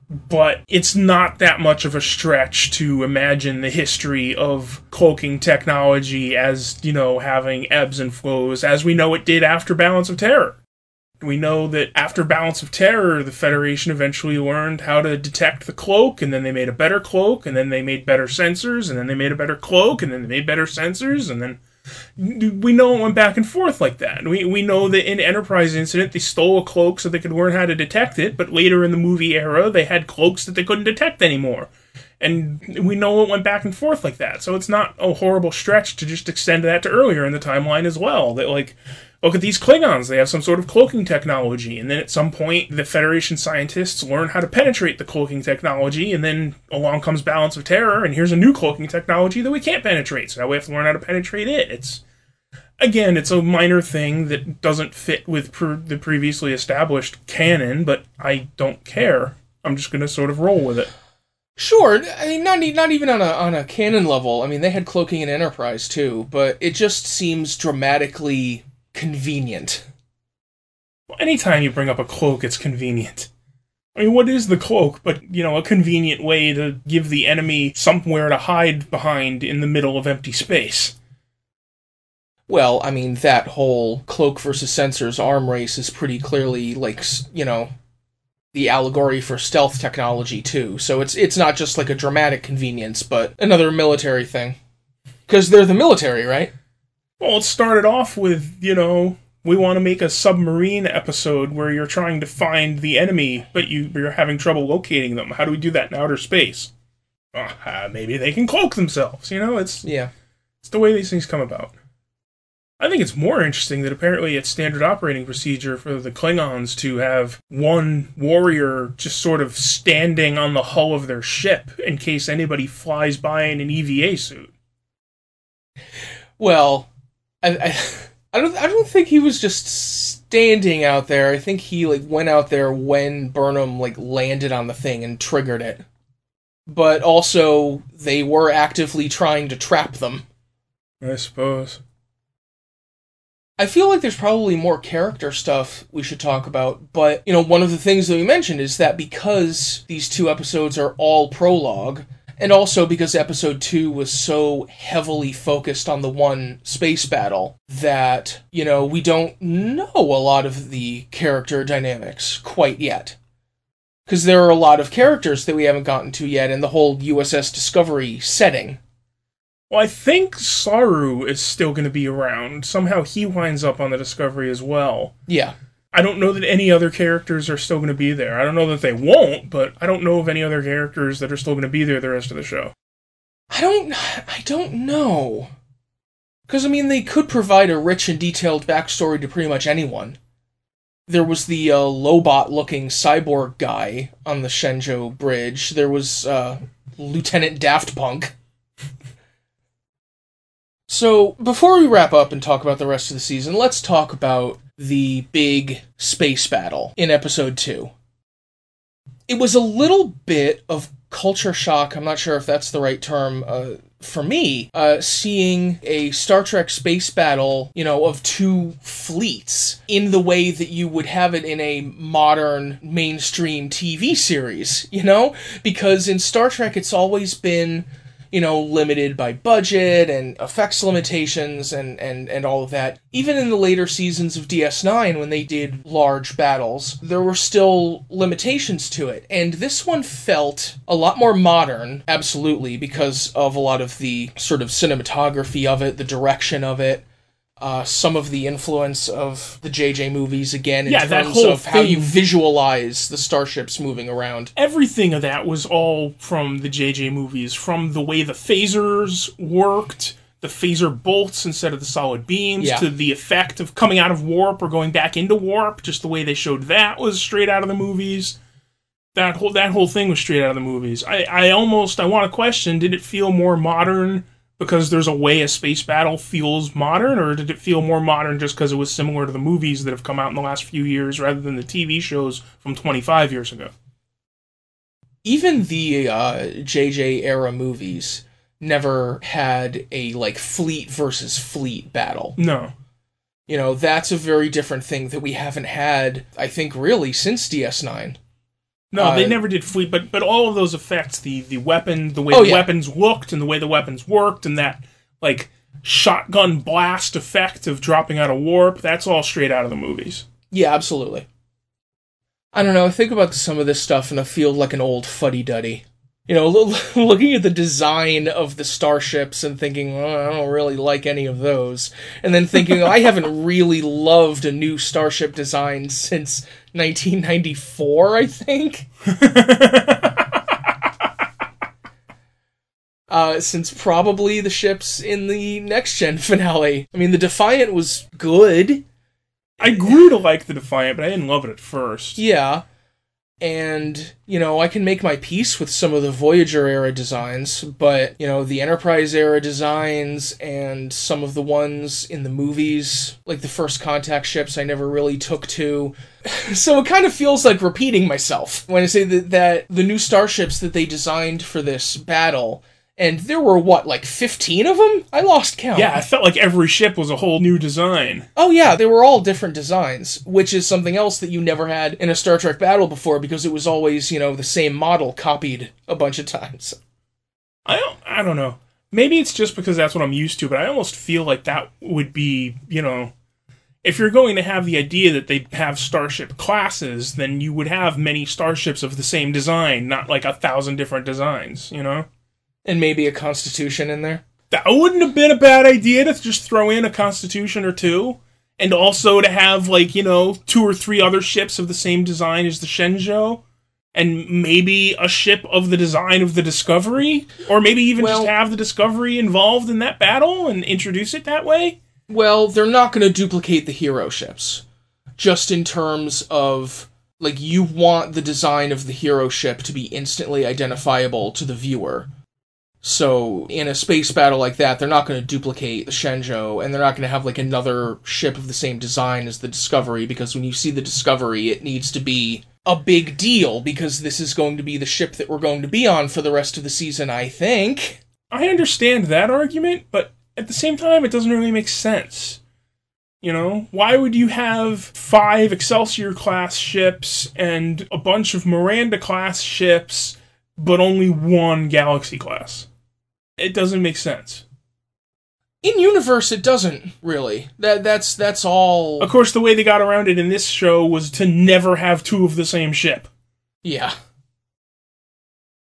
But it's not that much of a stretch to imagine the history of cloaking technology as, you know, having ebbs and flows, as we know it did after Balance of Terror. We know that after Balance of Terror, the Federation eventually learned how to detect the cloak, and then they made a better cloak, and then they made better sensors, and then they made a better cloak, and then they made better sensors, and then we know it went back and forth like that. We we know that in Enterprise incident they stole a cloak so they could learn how to detect it, but later in the movie era they had cloaks that they couldn't detect anymore. And we know it went back and forth like that. So it's not a horrible stretch to just extend that to earlier in the timeline as well. That like look at these Klingons, they have some sort of cloaking technology, and then at some point the Federation scientists learn how to penetrate the cloaking technology, and then along comes Balance of Terror, and here's a new cloaking technology that we can't penetrate, so now we have to learn how to penetrate it. It's again, it's a minor thing that doesn't fit with the previously established canon, but I don't care. I'm just gonna sort of roll with it. Sure, I mean not not even on a on a canon level. I mean they had cloaking in Enterprise too, but it just seems dramatically convenient. Anytime you bring up a cloak, it's convenient. I mean, what is the cloak but, you know, a convenient way to give the enemy somewhere to hide behind in the middle of empty space? Well, I mean that whole cloak versus sensors arm race is pretty clearly like you know the allegory for stealth technology too. So it's it's not just like a dramatic convenience, but another military thing. Because they're the military, right? Well, it started off with, you know, we want to make a submarine episode where you're trying to find the enemy, but you, you're having trouble locating them. How do we do that in outer space? Uh, maybe they can cloak themselves, you know? It's Yeah. It's the way these things come about. I think it's more interesting that apparently it's standard operating procedure for the Klingons to have one warrior just sort of standing on the hull of their ship in case anybody flies by in an EVA suit. Well, I, I I don't I don't think he was just standing out there. I think he like went out there when Burnham like landed on the thing and triggered it. But also they were actively trying to trap them. I suppose. I feel like there's probably more character stuff we should talk about, but you know, one of the things that we mentioned is that because these two episodes are all prologue, and also because episode 2 was so heavily focused on the one space battle that, you know, we don't know a lot of the character dynamics quite yet. Because there are a lot of characters that we haven't gotten to yet in the whole USS Discovery setting. Well, I think Saru is still going to be around. Somehow he winds up on the Discovery as well. Yeah. I don't know that any other characters are still going to be there. I don't know that they won't, but I don't know of any other characters that are still going to be there the rest of the show. I don't I don't know. Cuz I mean they could provide a rich and detailed backstory to pretty much anyone. There was the uh, Lobot looking cyborg guy on the Shenzhou bridge. There was uh, Lieutenant Daft Punk. So, before we wrap up and talk about the rest of the season, let's talk about the big space battle in episode 2. It was a little bit of culture shock, I'm not sure if that's the right term, uh, for me, uh, seeing a Star Trek space battle, you know, of two fleets in the way that you would have it in a modern mainstream TV series, you know? Because in Star Trek, it's always been you know, limited by budget and effects limitations and, and, and all of that. Even in the later seasons of DS9, when they did large battles, there were still limitations to it. And this one felt a lot more modern, absolutely, because of a lot of the sort of cinematography of it, the direction of it. Uh, some of the influence of the JJ movies again in Yeah, that terms whole of how you visualize the starships moving around. Everything of that was all from the JJ movies, from the way the phasers worked, the phaser bolts instead of the solid beams, Yeah. to the effect of coming out of warp or going back into warp. Just the way they showed that was straight out of the movies. That whole that whole thing was straight out of the movies. I, I almost I want to question: Did it feel more modern because there's a way a space battle feels modern, or did it feel more modern just because it was similar to the movies that have come out in the last few years rather than the TV shows from 25 years ago? even the uh, JJ era movies never had a like fleet versus fleet battle. No. You know, that's a very different thing that we haven't had, I think, really since DS9. No, they Uh, never did fleet, but but all of those effects, the the weapon, the way Oh, the yeah. weapons looked, and the way the weapons worked, and that like shotgun blast effect of dropping out of warp, that's all straight out of the movies. Yeah, absolutely. I don't know. I think about some of this stuff and I feel like an old fuddy duddy. You know, looking at the design of the starships and thinking, well, I don't really like any of those. And then thinking, I haven't really loved a new starship design since 1994, I think. uh, since probably the ships in the next gen finale. I mean, the Defiant was good. I grew to like the Defiant, but I didn't love it at first. Yeah. And, you know, I can make my peace with some of the Voyager era designs, but, you know, the Enterprise era designs and some of the ones in the movies, like the first contact ships, I never really took to. so it kind of feels like repeating myself when I say that, that the new starships that they designed for this battle, and there were what, like 15 of them? I lost count. Yeah, I felt like every ship was a whole new design. Oh yeah, they were all different designs, which is something else that you never had in a Star Trek battle before because it was always, you know, the same model copied a bunch of times. I don't, I don't know. Maybe it's just because that's what I'm used to, but I almost feel like that would be, you know, if you're going to have the idea that they have starship classes, then you would have many starships of the same design, not like a thousand different designs, you know? And maybe a constitution in there. That wouldn't have been a bad idea to just throw in a constitution or two. And also to have, like, you know, two or three other ships of the same design as the Shenzhou. And maybe a ship of the design of the Discovery. Or maybe even Well- just have the Discovery involved in that battle and introduce it that way. Well, they're not going to duplicate the hero ships. Just in terms of like you want the design of the hero ship to be instantly identifiable to the viewer. So, in a space battle like that, they're not going to duplicate the Shenzhou, and they're not going to have like another ship of the same design as the Discovery, because when you see the Discovery, it needs to be a big deal, because this is going to be the ship that we're going to be on for the rest of the season, I think. I understand that argument, but at the same time, it doesn't really make sense. You know, why would you have five Excelsior class ships and a bunch of Miranda class ships, but only one Galaxy class? It doesn't make sense. In universe, it doesn't really. That that's that's all. Of course, the way they got around it in this show was to never have two of the same ship. Yeah.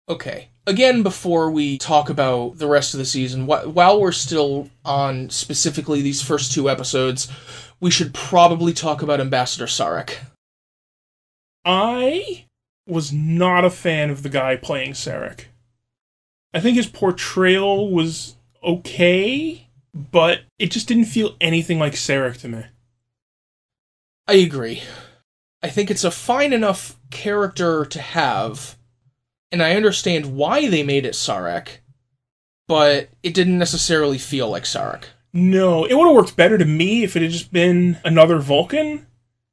Okay. Again, before we talk about the rest of the season, wh- while we're still on specifically these first two episodes, we should probably talk about Ambassador Sarek. I was not a fan of the guy playing Sarek. I think his portrayal was okay, but it just didn't feel anything like Sarek to me. I agree. I think it's a fine enough character to have, and I understand why they made it Sarek, but it didn't necessarily feel like Sarek. No, it would have worked better to me if it had just been another Vulcan,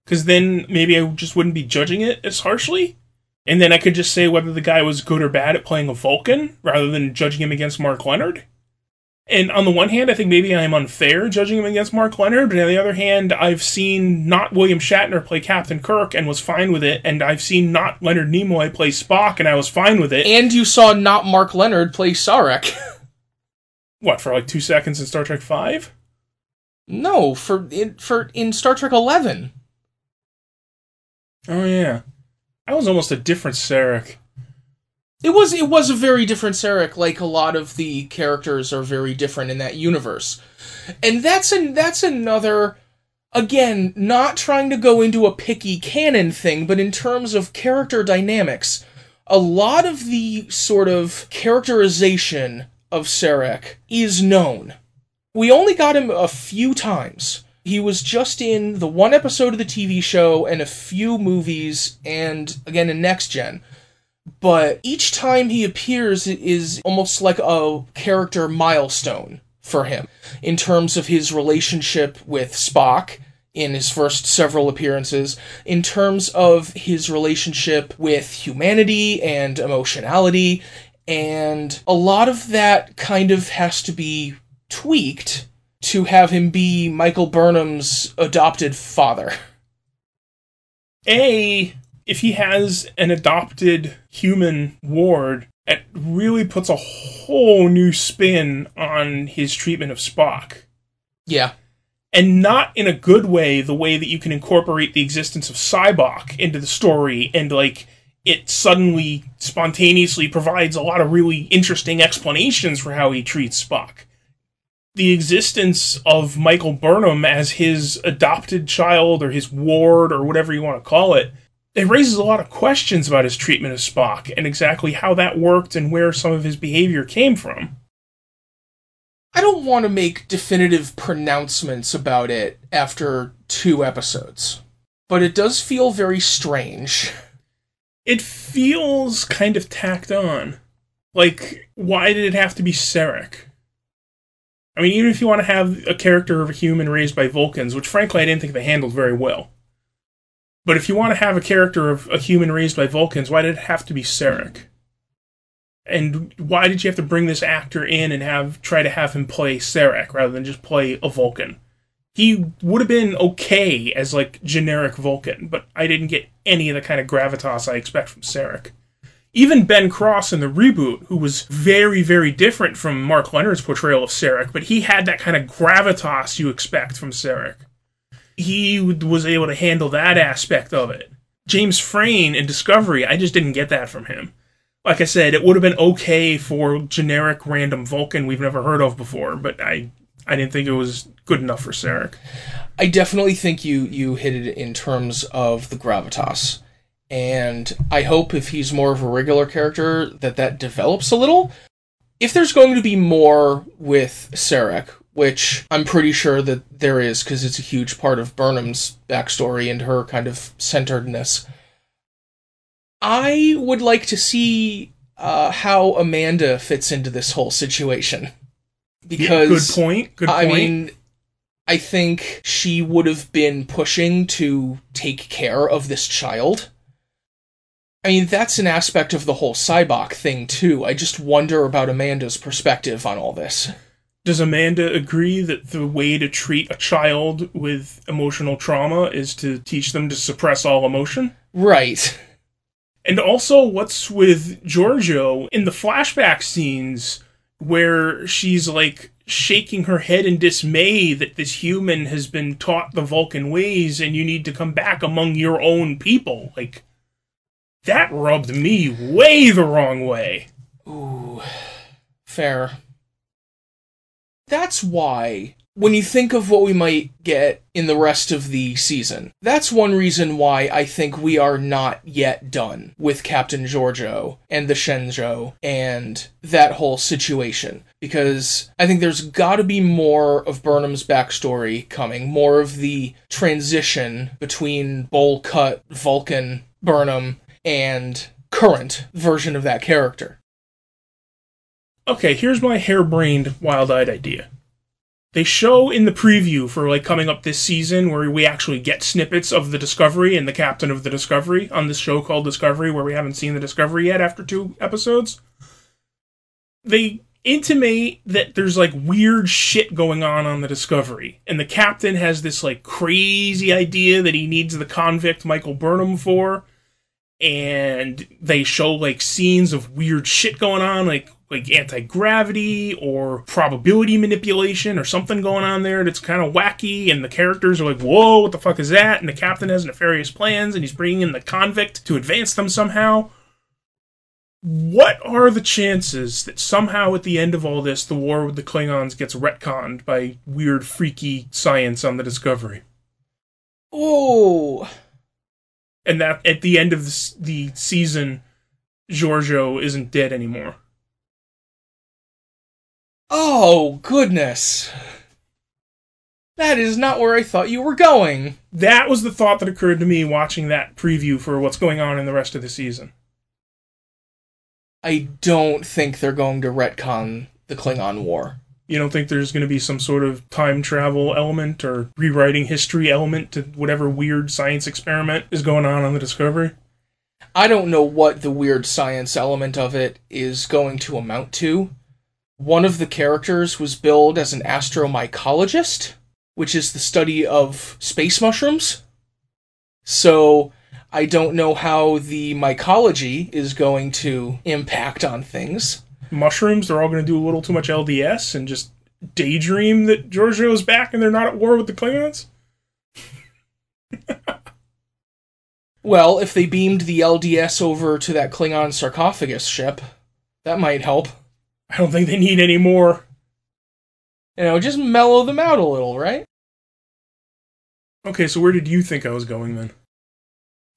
because then maybe I just wouldn't be judging it as harshly. And then I could just say whether the guy was good or bad at playing a Vulcan, rather than judging him against Mark Lenard. And on the one hand, I think maybe I'm unfair judging him against Mark Lenard, but on the other hand, I've seen not William Shatner play Captain Kirk and was fine with it, and I've seen not Leonard Nimoy play Spock and I was fine with it. And you saw not Mark Lenard play Sarek. what for like two seconds in Star Trek Five? No, for in, for in Star Trek Eleven. Oh yeah, that was almost a different Sarek. It was it was a very different Sarek. Like a lot of the characters are very different in that universe, and that's an that's another. Again, not trying to go into a picky canon thing, but in terms of character dynamics, a lot of the sort of characterization of Sarek is known. We only got him a few times. He was just in the one episode of the TV show and a few movies, and again in Next Gen. But each time he appears is almost like a character milestone for him in terms of his relationship with Spock in his first several appearances, in terms of his relationship with humanity and emotionality, and a lot of that kind of has to be tweaked to have him be Michael Burnham's adopted father. A, if he has an adopted human ward, it really puts a whole new spin on his treatment of Spock. Yeah. And not in a good way, the way that you can incorporate the existence of Sybok into the story and, like, it suddenly spontaneously provides a lot of really interesting explanations for how he treats Spock. The existence of Michael Burnham as his adopted child or his ward or whatever you want to call it, it raises a lot of questions about his treatment of Spock and exactly how that worked and where some of his behavior came from. I don't want to make definitive pronouncements about it after two episodes, but it does feel very strange. It feels kind of tacked on. Like, why did it have to be Sarek? I mean, even if you want to have a character of a human raised by Vulcans, which frankly I didn't think they handled very well. But if you want to have a character of a human raised by Vulcans, why did it have to be Sarek? And why did you have to bring this actor in and have try to have him play Sarek rather than just play a Vulcan? He would have been okay as like generic Vulcan, but I didn't get any of the kind of gravitas I expect from Sarek. Even Ben Cross in the reboot, who was very, very different from Mark Lenard's portrayal of Sarek, but he had that kind of gravitas you expect from Sarek. He was able to handle that aspect of it. James Frain in Discovery, I just didn't get that from him like I said, it would have been okay for generic random Vulcan we've never heard of before, but I I didn't think it was good enough for Sarek. I definitely think you you hit it in terms of the gravitas. And I hope if he's more of a regular character that that develops a little. If there's going to be more with Sarek, which I'm pretty sure that there is because it's a huge part of Burnham's backstory and her kind of centeredness. I would like to see uh, how Amanda fits into this whole situation. Because good point. Good point. I mean, I think she would have been pushing to take care of this child. I mean, that's an aspect of the whole Sybok thing too. I just wonder about Amanda's perspective on all this. Does Amanda agree that the way to treat a child with emotional trauma is to teach them to suppress all emotion? Right. And also, what's with Georgiou in the flashback scenes where she's like shaking her head in dismay that this human has been taught the Vulcan ways and you need to come back among your own people? Like, that rubbed me way the wrong way. Ooh, fair. That's why when you think of what we might get in the rest of the season, that's one reason why I think we are not yet done with Captain Georgiou and the Shenzhou and that whole situation. Because I think there's got to be more of Burnham's backstory coming, more of the transition between bowl cut Vulcan Burnham and current version of that character. Okay, here's my harebrained, wild-eyed idea. They show in the preview for like coming up this season where we actually get snippets of the Discovery and the captain of the Discovery on this show called Discovery where we haven't seen the Discovery yet after two episodes. They intimate that there's like weird shit going on on the Discovery and the captain has this like crazy idea that he needs the convict Michael Burnham for and they show like scenes of weird shit going on like like anti-gravity or probability manipulation or something going on there that's kind of wacky and the characters are like whoa what the fuck is that? And the captain has nefarious plans and he's bringing in the convict to advance them somehow. What are the chances that somehow at the end of all this the war with the klingons gets retconned by weird freaky science on the discovery? Oh, and that at the end of the, the season Georgiou isn't dead anymore oh, goodness. That is not where I thought you were going. that was the thought that occurred to me watching that preview for what's going on in the rest of the season. I don't think they're going to retcon the Klingon War. You don't think there's going to be some sort of time travel element or rewriting history element to whatever weird science experiment is going on on the Discovery? I don't know what the weird science element of it is going to amount to. One of the characters was billed as an astromycologist, which is the study of space mushrooms. So I don't know how the mycology is going to impact on things. Mushrooms, they're all going to do a little too much LDS and just daydream that Georgiou's back and they're not at war with the Klingons? Well, if they beamed the LDS over to that Klingon sarcophagus ship, that might help. I don't think they need any more. You know, just mellow them out a little, right? Okay, so where did you think I was going then?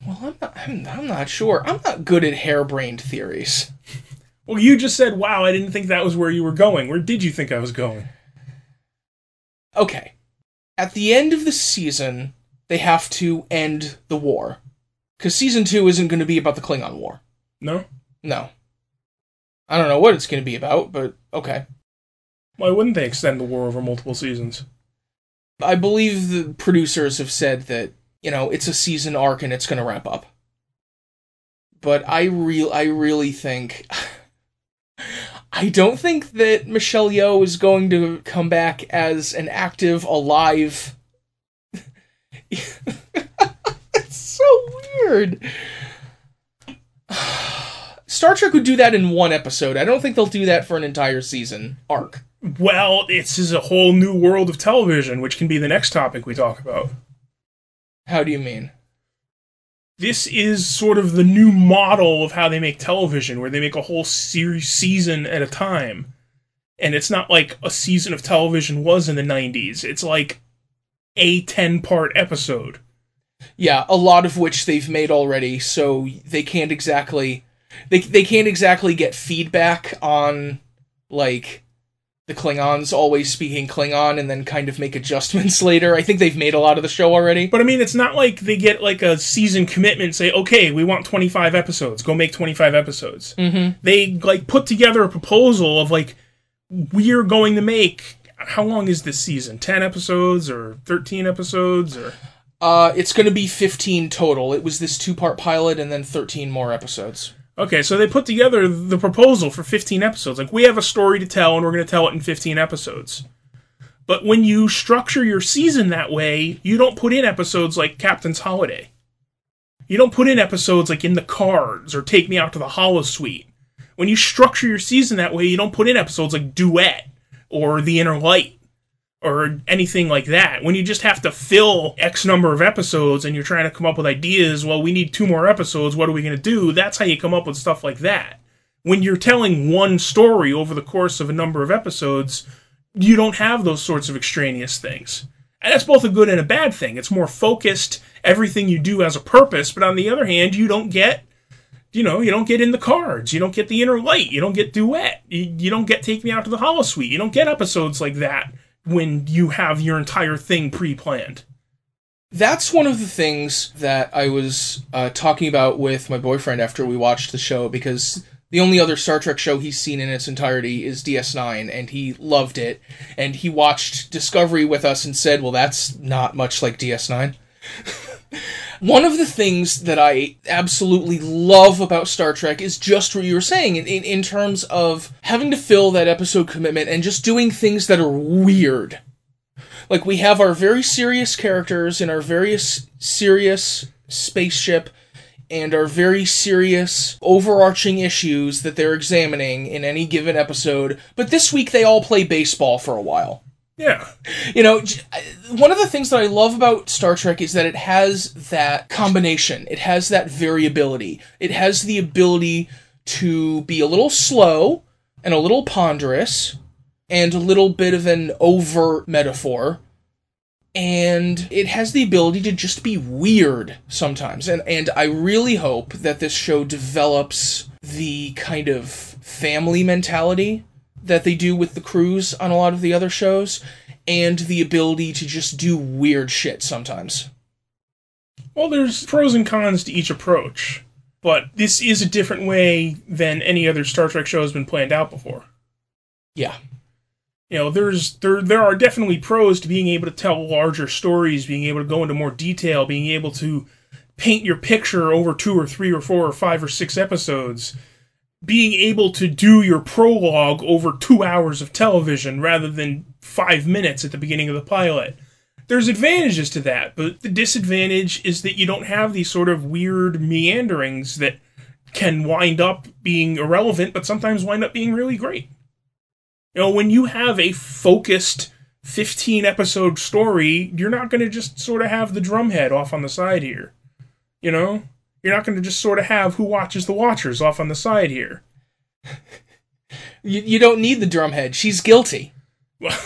Well, I'm not, I'm, I'm not sure. I'm not good at harebrained theories. Well, you just said, wow, I didn't think that was where you were going. Where did you think I was going? Okay. At the end of the season, they have to end the war. Because season two isn't going to be about the Klingon War. No? No. I don't know what it's going to be about, but okay. Why wouldn't they extend the war over multiple seasons? I believe the producers have said that, you know, it's a season arc and it's going to wrap up. But I real I really think I don't think that Michelle Yeoh is going to come back as an active, alive. it's so weird. Star Trek would do that in one episode. I don't think they'll do that for an entire season arc. Well, this is a whole new world of television, which can be the next topic we talk about. How do you mean? This is sort of the new model of how they make television, where they make a whole series season at a time. And it's not like a season of television was in the 90s. It's like a 10 part episode. Yeah, a lot of which they've made already, so they can't exactly they they can't exactly get feedback on like the Klingons always speaking Klingon and then kind of make adjustments later. I think they've made a lot of the show already. But I mean, it's not like they get like a season commitment say, okay, we want 25 episodes, go make 25 episodes. Mm-hmm. They like put together a proposal of like, we're going to make, how long is this season? 10 episodes or 13 episodes or. Uh, it's going to be 15 total. It was this two part pilot and then 13 more episodes. Okay, so they put together the proposal for 15 episodes. Like, we have a story to tell, and we're going to tell it in 15 episodes. But when you structure your season that way, you don't put in episodes like Captain's Holiday. You don't put in episodes like In the Cards or Take Me Out to the Holosuite. When you structure your season that way, you don't put in episodes like Duet or The Inner Light or anything like that. When you just have to fill X number of episodes and you're trying to come up with ideas, well, we need two more episodes, what are we going to do? That's how you come up with stuff like that. When you're telling one story over the course of a number of episodes, you don't have those sorts of extraneous things. And that's both a good and a bad thing. It's more focused, everything you do has a purpose, but on the other hand, you don't get you know, you don't get in the cards, you don't get the inner light, you don't get duet, you, you don't get take me out to the holosuite. you don't get episodes like that when you have your entire thing pre-planned. That's one of the things that I was uh, talking about with my boyfriend after we watched the show because the only other Star Trek show he's seen in its entirety is DS9, and he loved it. And he watched Discovery with us and said, Well, that's not much like DS9. One of the things that I absolutely love about Star Trek is just what you were saying in, in, in terms of having to fill that episode commitment and just doing things that are weird. Like, we have our very serious characters in our various serious spaceship and our very serious overarching issues that they're examining in any given episode, but this week they all play baseball for a while. Yeah. You know, one of the things that I love about Star Trek is that it has that combination. It has that variability. It has the ability to be a little slow and a little ponderous and a little bit of an overt metaphor. And it has the ability to just be weird sometimes. And and I really hope that this show develops the kind of family mentality that they do with the crews on a lot of the other shows and the ability to just do weird shit sometimes. Well, there's pros and cons to each approach, but this is a different way than any other Star Trek show has been planned out before. Yeah. You know, there's there there are definitely pros to being able to tell larger stories, being able to go into more detail, being able to paint your picture over two or three or four or five or six episodes, being able to do your prologue over two hours of television rather than five minutes at the beginning of the pilot. There's advantages to that, but the disadvantage is that you don't have these sort of weird meanderings that can wind up being irrelevant, but sometimes wind up being really great. You know, when you have a focused 15 episode story, you're not going to just sort of have the drumhead off on the side here. You know? You're not going to just sort of have who watches the Watchers off on the side here. You, you don't need the drumhead. She's guilty. like,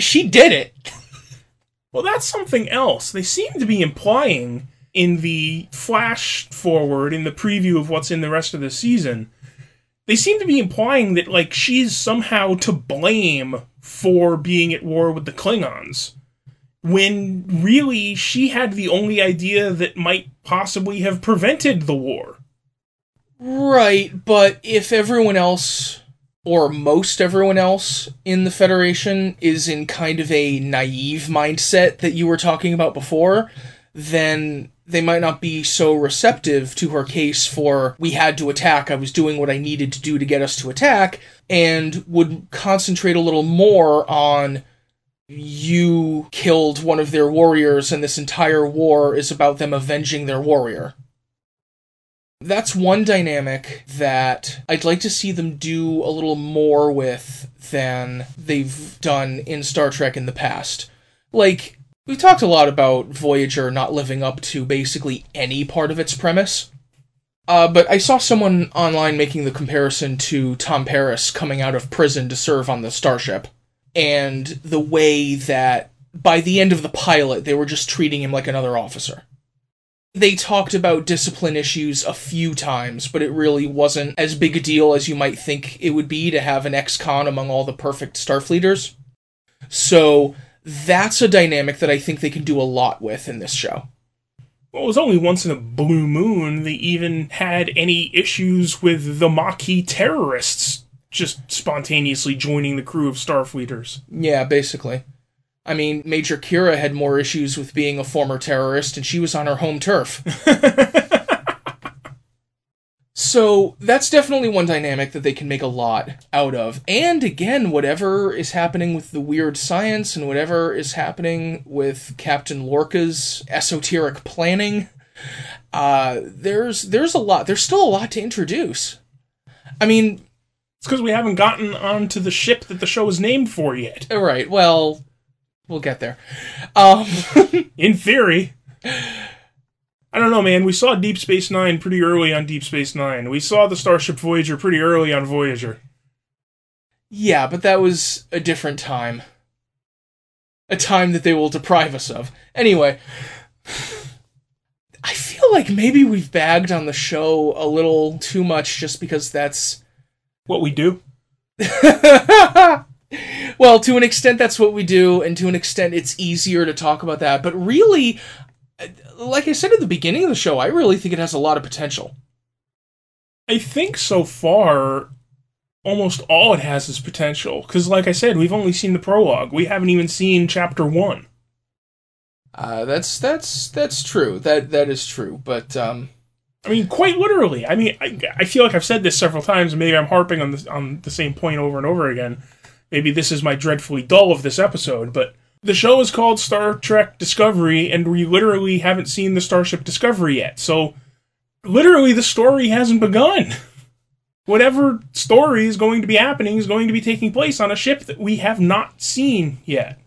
she did it. Well, that's something else. They seem to be implying in the flash forward in the preview of what's in the rest of the season. They seem to be implying that like she's somehow to blame for being at war with the Klingons. When really she had the only idea that might possibly have prevented the war. Right, but if everyone else, or most everyone else in the Federation, is in kind of a naive mindset that you were talking about before, then they might not be so receptive to her case for we had to attack, I was doing what I needed to do to get us to attack, and would concentrate a little more on you killed one of their warriors and this entire war is about them avenging their warrior. That's one dynamic that I'd like to see them do a little more with than they've done in Star Trek in the past. Like, we talked a lot about Voyager not living up to basically any part of its premise. Uh, but I saw someone online making the comparison to Tom Paris coming out of prison to serve on the starship, and the way that by the end of the pilot they were just treating him like another officer they talked about discipline issues a few times, but it really wasn't as big a deal as you might think it would be to have an ex-con among all the perfect Starfleeters. So that's a dynamic that I think they can do a lot with in this show. Well, it was only once in a blue moon they even had any issues with the Maquis terrorists just spontaneously joining the crew of Starfleeters. Yeah, basically. I mean, Major Kira had more issues with being a former terrorist, and she was on her home turf. so that's definitely one dynamic that they can make a lot out of. And again, whatever is happening with the weird science and whatever is happening with Captain Lorca's esoteric planning, uh, there's there's a lot. There's still a lot to introduce. I mean, It's because we haven't gotten onto the ship that the show is named for yet. all right. Well, we'll get there. Um, In theory. I don't know, man. We saw Deep Space Nine pretty early on Deep Space Nine. We saw the Starship Voyager pretty early on Voyager. Yeah, but that was a different time. A time that they will deprive us of. Anyway, I feel like maybe we've bagged on the show a little too much just because that's. What we do? well, to an extent, that's what we do, and to an extent, it's easier to talk about that. But really, like I said at the beginning of the show, I really think it has a lot of potential. I think so far, almost all it has is potential. Because, like I said, we've only seen the prologue. We haven't even seen chapter one. Uh, that's that's that's true. That that is true. But um, I mean, quite literally. I mean, I, I feel like I've said this several times, and maybe I'm harping on the on the same point over and over again. Maybe this is my dreadfully dull of this episode, but the show is called Star Trek Discovery, and we literally haven't seen the Starship Discovery yet. So, literally, the story hasn't begun. Whatever story is going to be happening is going to be taking place on a ship that we have not seen yet.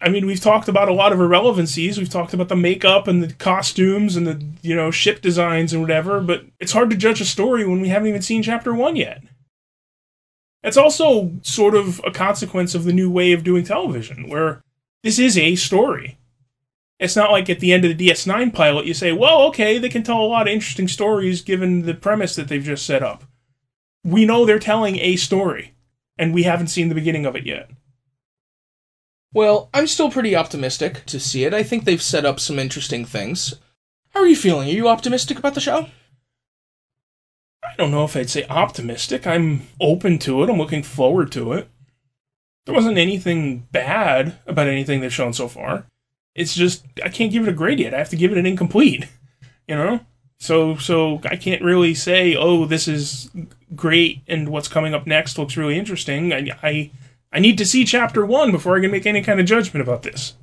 I mean, we've talked about a lot of irrelevancies. We've talked about the makeup and the costumes and the, you know, ship designs and whatever, but it's hard to judge a story when we haven't even seen chapter one yet. It's also sort of a consequence of the new way of doing television, where this is a story. It's not like at the end of the DS9 pilot you say, well, okay, they can tell a lot of interesting stories given the premise that they've just set up. We know they're telling a story, and we haven't seen the beginning of it yet. Well, I'm still pretty optimistic to see it. I think they've set up some interesting things. How are you feeling? Are you optimistic about the show? I don't know if I'd say optimistic. I'm open to it. I'm looking forward to it. There wasn't anything bad about anything they've shown so far. It's just I can't give it a grade yet. I have to give it an incomplete. You know? So so I can't really say, "Oh, this is great and what's coming up next looks really interesting." I I I need to see chapter 1 before I can make any kind of judgment about this.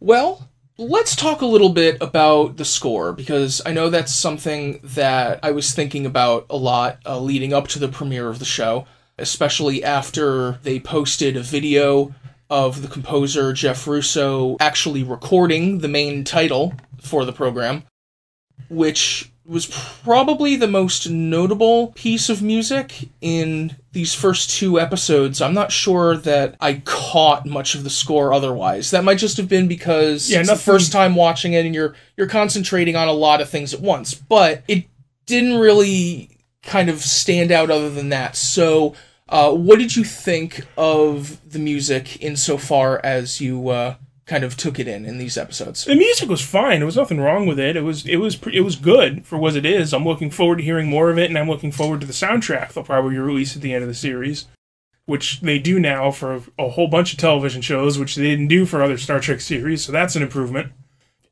Well, let's talk a little bit about the score because I know that's something that I was thinking about a lot uh, leading up to the premiere of the show, especially after they posted a video of the composer Jeff Russo actually recording the main title for the program, which was probably the most notable piece of music in these first two episodes. I'm not sure that I caught much of the score otherwise. That might just have been because Yeah, it's the first time watching it and you're you're concentrating on a lot of things at once. But it didn't really kind of stand out other than that. So uh, what did you think of the music insofar as you uh, kind of took it in in these episodes? The music was fine. There was nothing wrong with it. It was it was pre- it was good for what it is. I'm looking forward to hearing more of it, and I'm looking forward to the soundtrack they'll probably release at the end of the series, which they do now for a whole bunch of television shows, which they didn't do for other Star Trek series. So that's an improvement.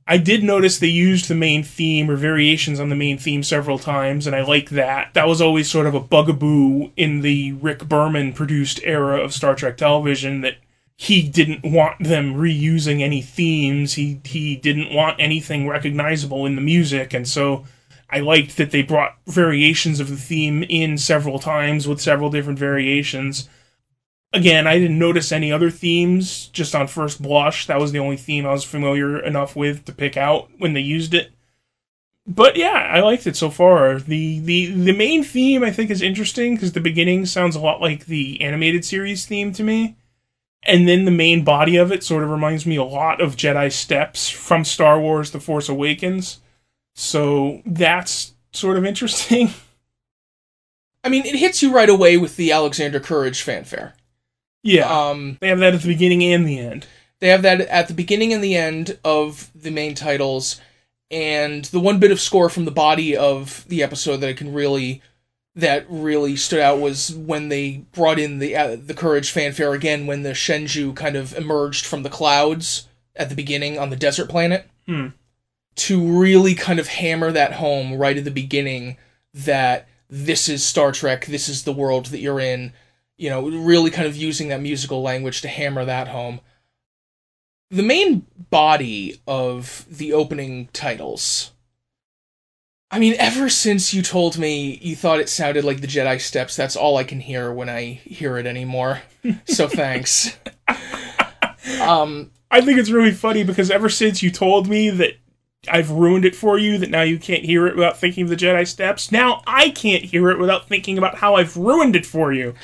I did notice they used the main theme or variations on the main theme several times, and I like that. That was always sort of a bugaboo in the Rick Berman produced era of Star Trek television that he didn't want them reusing any themes. He he didn't want anything recognizable in the music, and so I liked that they brought variations of the theme in several times with several different variations. Again, I didn't notice any other themes just on first blush. That was the only theme I was familiar enough with to pick out when they used it. But yeah, I liked it so far. The the the main theme I think is interesting because the beginning sounds a lot like the animated series theme to me. And then the main body of it sort of reminds me a lot of Jedi Steps from Star Wars The Force Awakens. So that's sort of interesting. I mean, it hits you right away with the Alexander Courage fanfare. yeah. Um, they have that at the beginning and the end. They have that at the beginning and the end of the main titles, and the one bit of score from the body of the episode that I can really that really stood out was when they brought in the uh, the courage fanfare again when the Shenzhou kind of emerged from the clouds at the beginning on the desert planet Hmm. to really kind of hammer that home right at the beginning that this is Star Trek, this is the world that you're in, you know, really kind of using that musical language to hammer that home the main body of the opening titles. I mean, ever since you told me you thought it sounded like the Jedi Steps, that's all I can hear when I hear it anymore. So thanks. um, I think it's really funny because ever since you told me that I've ruined it for you that now you can't hear it without thinking of the Jedi steps. Now I can't hear it without thinking about how I've ruined it for you.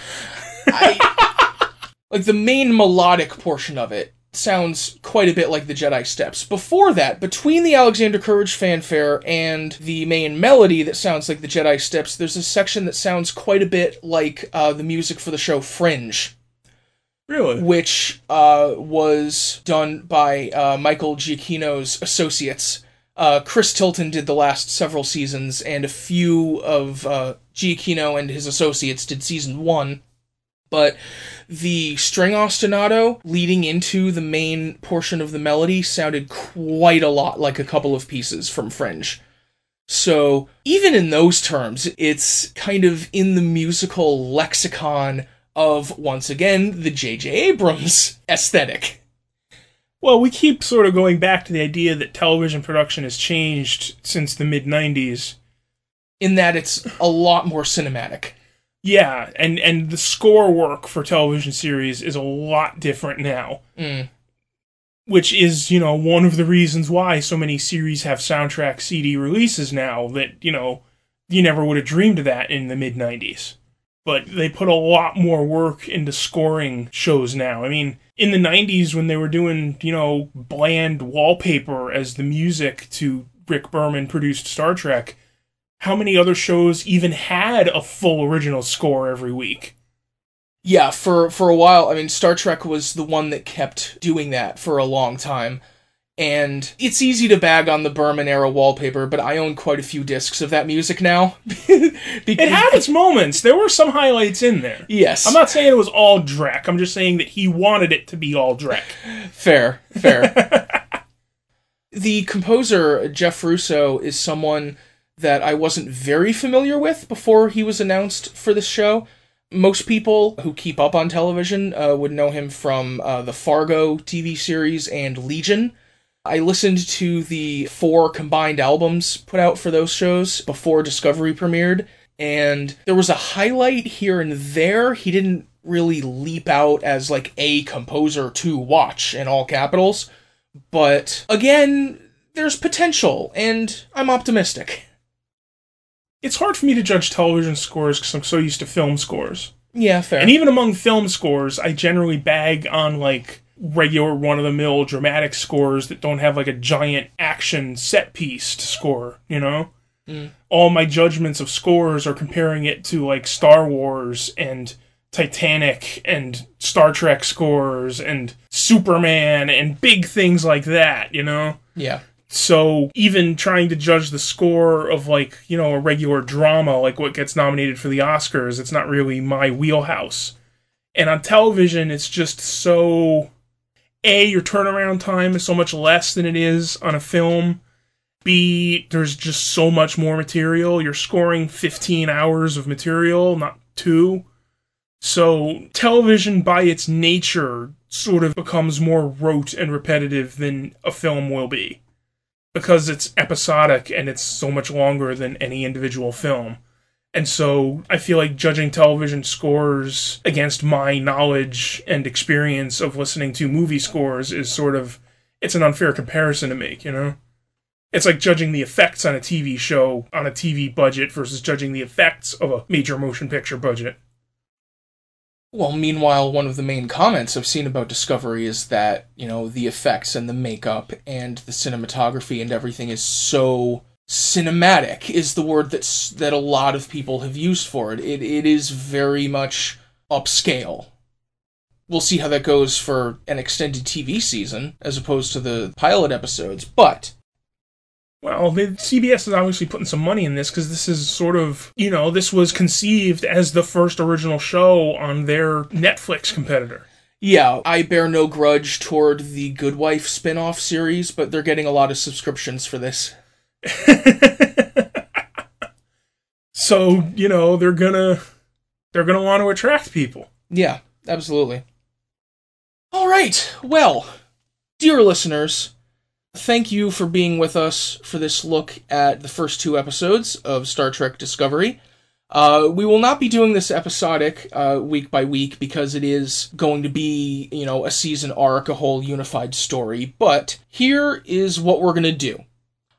I, like the main melodic portion of it sounds quite a bit like the Jedi Steps. Before that, between the Alexander Courage fanfare and the main melody that sounds like the Jedi Steps, there's a section that sounds quite a bit like uh, the music for the show Fringe. Really? Which uh, was done by uh, Michael Giacchino's associates. Uh, Chris Tilton did the last several seasons, and a few of uh, Giacchino and his associates did season one. But the string ostinato leading into the main portion of the melody sounded quite a lot like a couple of pieces from Fringe. So, even in those terms, it's kind of in the musical lexicon of, once again, the J.J. Abrams aesthetic. Well, we keep sort of going back to the idea that television production has changed since the mid 90s. In that it's a lot more cinematic. Yeah, and and the score work for television series is a lot different now. Mm. Which is, you know, one of the reasons why so many series have soundtrack CD releases now that, you know, you never would have dreamed of that in the mid 90s. But they put a lot more work into scoring shows now. I mean, in the 90s when they were doing, you know, bland wallpaper as the music to Rick Berman produced Star Trek, how many other shows even had a full original score every week? Yeah, for for a while, I mean Star Trek was the one that kept doing that for a long time. And it's easy to bag on the Berman era wallpaper, but I own quite a few discs of that music now. it had its moments. There were some highlights in there. Yes. I'm not saying it was all Drek. I'm just saying that he wanted it to be all Drek. Fair, fair. the composer, Jeff Russo, is someone that I wasn't very familiar with before he was announced for this show. Most people who keep up on television uh, would know him from uh, the Fargo TV series and Legion. I listened to the four combined albums put out for those shows before Discovery premiered, and there was a highlight here and there. He didn't really leap out as like a composer to watch in all capitals, but again, there's potential, and I'm optimistic it's hard for me to judge television scores because I'm so used to film scores. Yeah, fair. And even among film scores, I generally bag on like regular run of the mill dramatic scores that don't have like a giant action set piece to score, you know? Mm. All my judgments of scores are comparing it to like Star Wars and Titanic and Star Trek scores and Superman and big things like that, you know? Yeah. So even trying to judge the score of like, you know, a regular drama, like what gets nominated for the Oscars, it's not really my wheelhouse. And on television, it's just so A, your turnaround time is so much less than it is on a film. B, there's just so much more material. You're scoring 15 hours of material, not two. So television by its nature sort of becomes more rote and repetitive than a film will be because it's episodic and it's so much longer than any individual film. And so I feel like judging television scores against my knowledge and experience of listening to movie scores is sort of it's an unfair comparison to make, you know? It's like judging the effects on a TV show on a TV budget versus judging the effects of a major motion picture budget. Well, meanwhile, one of the main comments I've seen about Discovery is that, you know, the effects and the makeup and the cinematography and everything is so cinematic is the word that's that a lot of people have used for it. It it is very much upscale. We'll see how that goes for an extended TV season as opposed to the pilot episodes, but well, the, CBS is obviously putting some money in this because this is sort of, you know, this was conceived as the first original show on their Netflix competitor. Yeah, I bear no grudge toward the Good Wife spin off series, but they're getting a lot of subscriptions for this. so, you know, they're gonna they're gonna want to attract people. Yeah, absolutely. All right, well, dear listeners, thank you for being with us for this look at the first two episodes of Star Trek Discovery. Uh, we will not be doing this episodic uh, week by week because it is going to be, you know, a season arc, a whole unified story. But here is what we're going to do.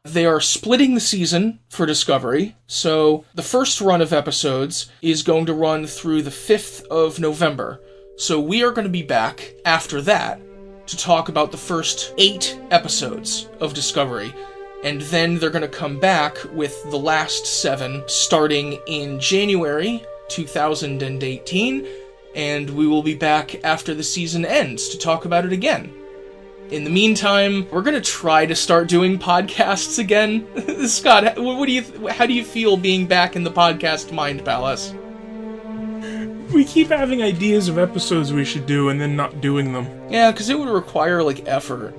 They are splitting the season for Discovery, so the first run of episodes is going to run through the 5th of November. So we are going to be back after that to talk about the first eight episodes of Discovery. And then they're going to come back with the last seven starting in January 2018. And we will be back after the season ends to talk about it again. In the meantime, we're gonna try to start doing podcasts again. Scott, what do you, how do you feel being back in the podcast mind palace? We keep having ideas of episodes we should do and then not doing them. Yeah, because it would require like effort.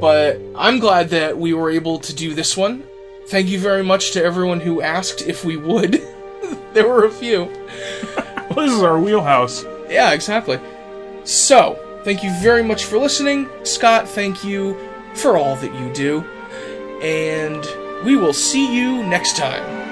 But I'm glad that we were able to do this one. Thank you very much to everyone who asked if we would. there were a few. This is our wheelhouse. Yeah, exactly. So, thank you very much for listening. Scott, thank you for all that you do. And we will see you next time.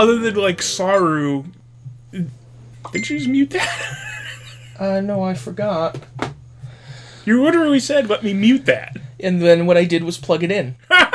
Other than like Saru, did you just mute that? Uh, no, I forgot. you literally said, "Let me mute that." And then what I did was plug it in.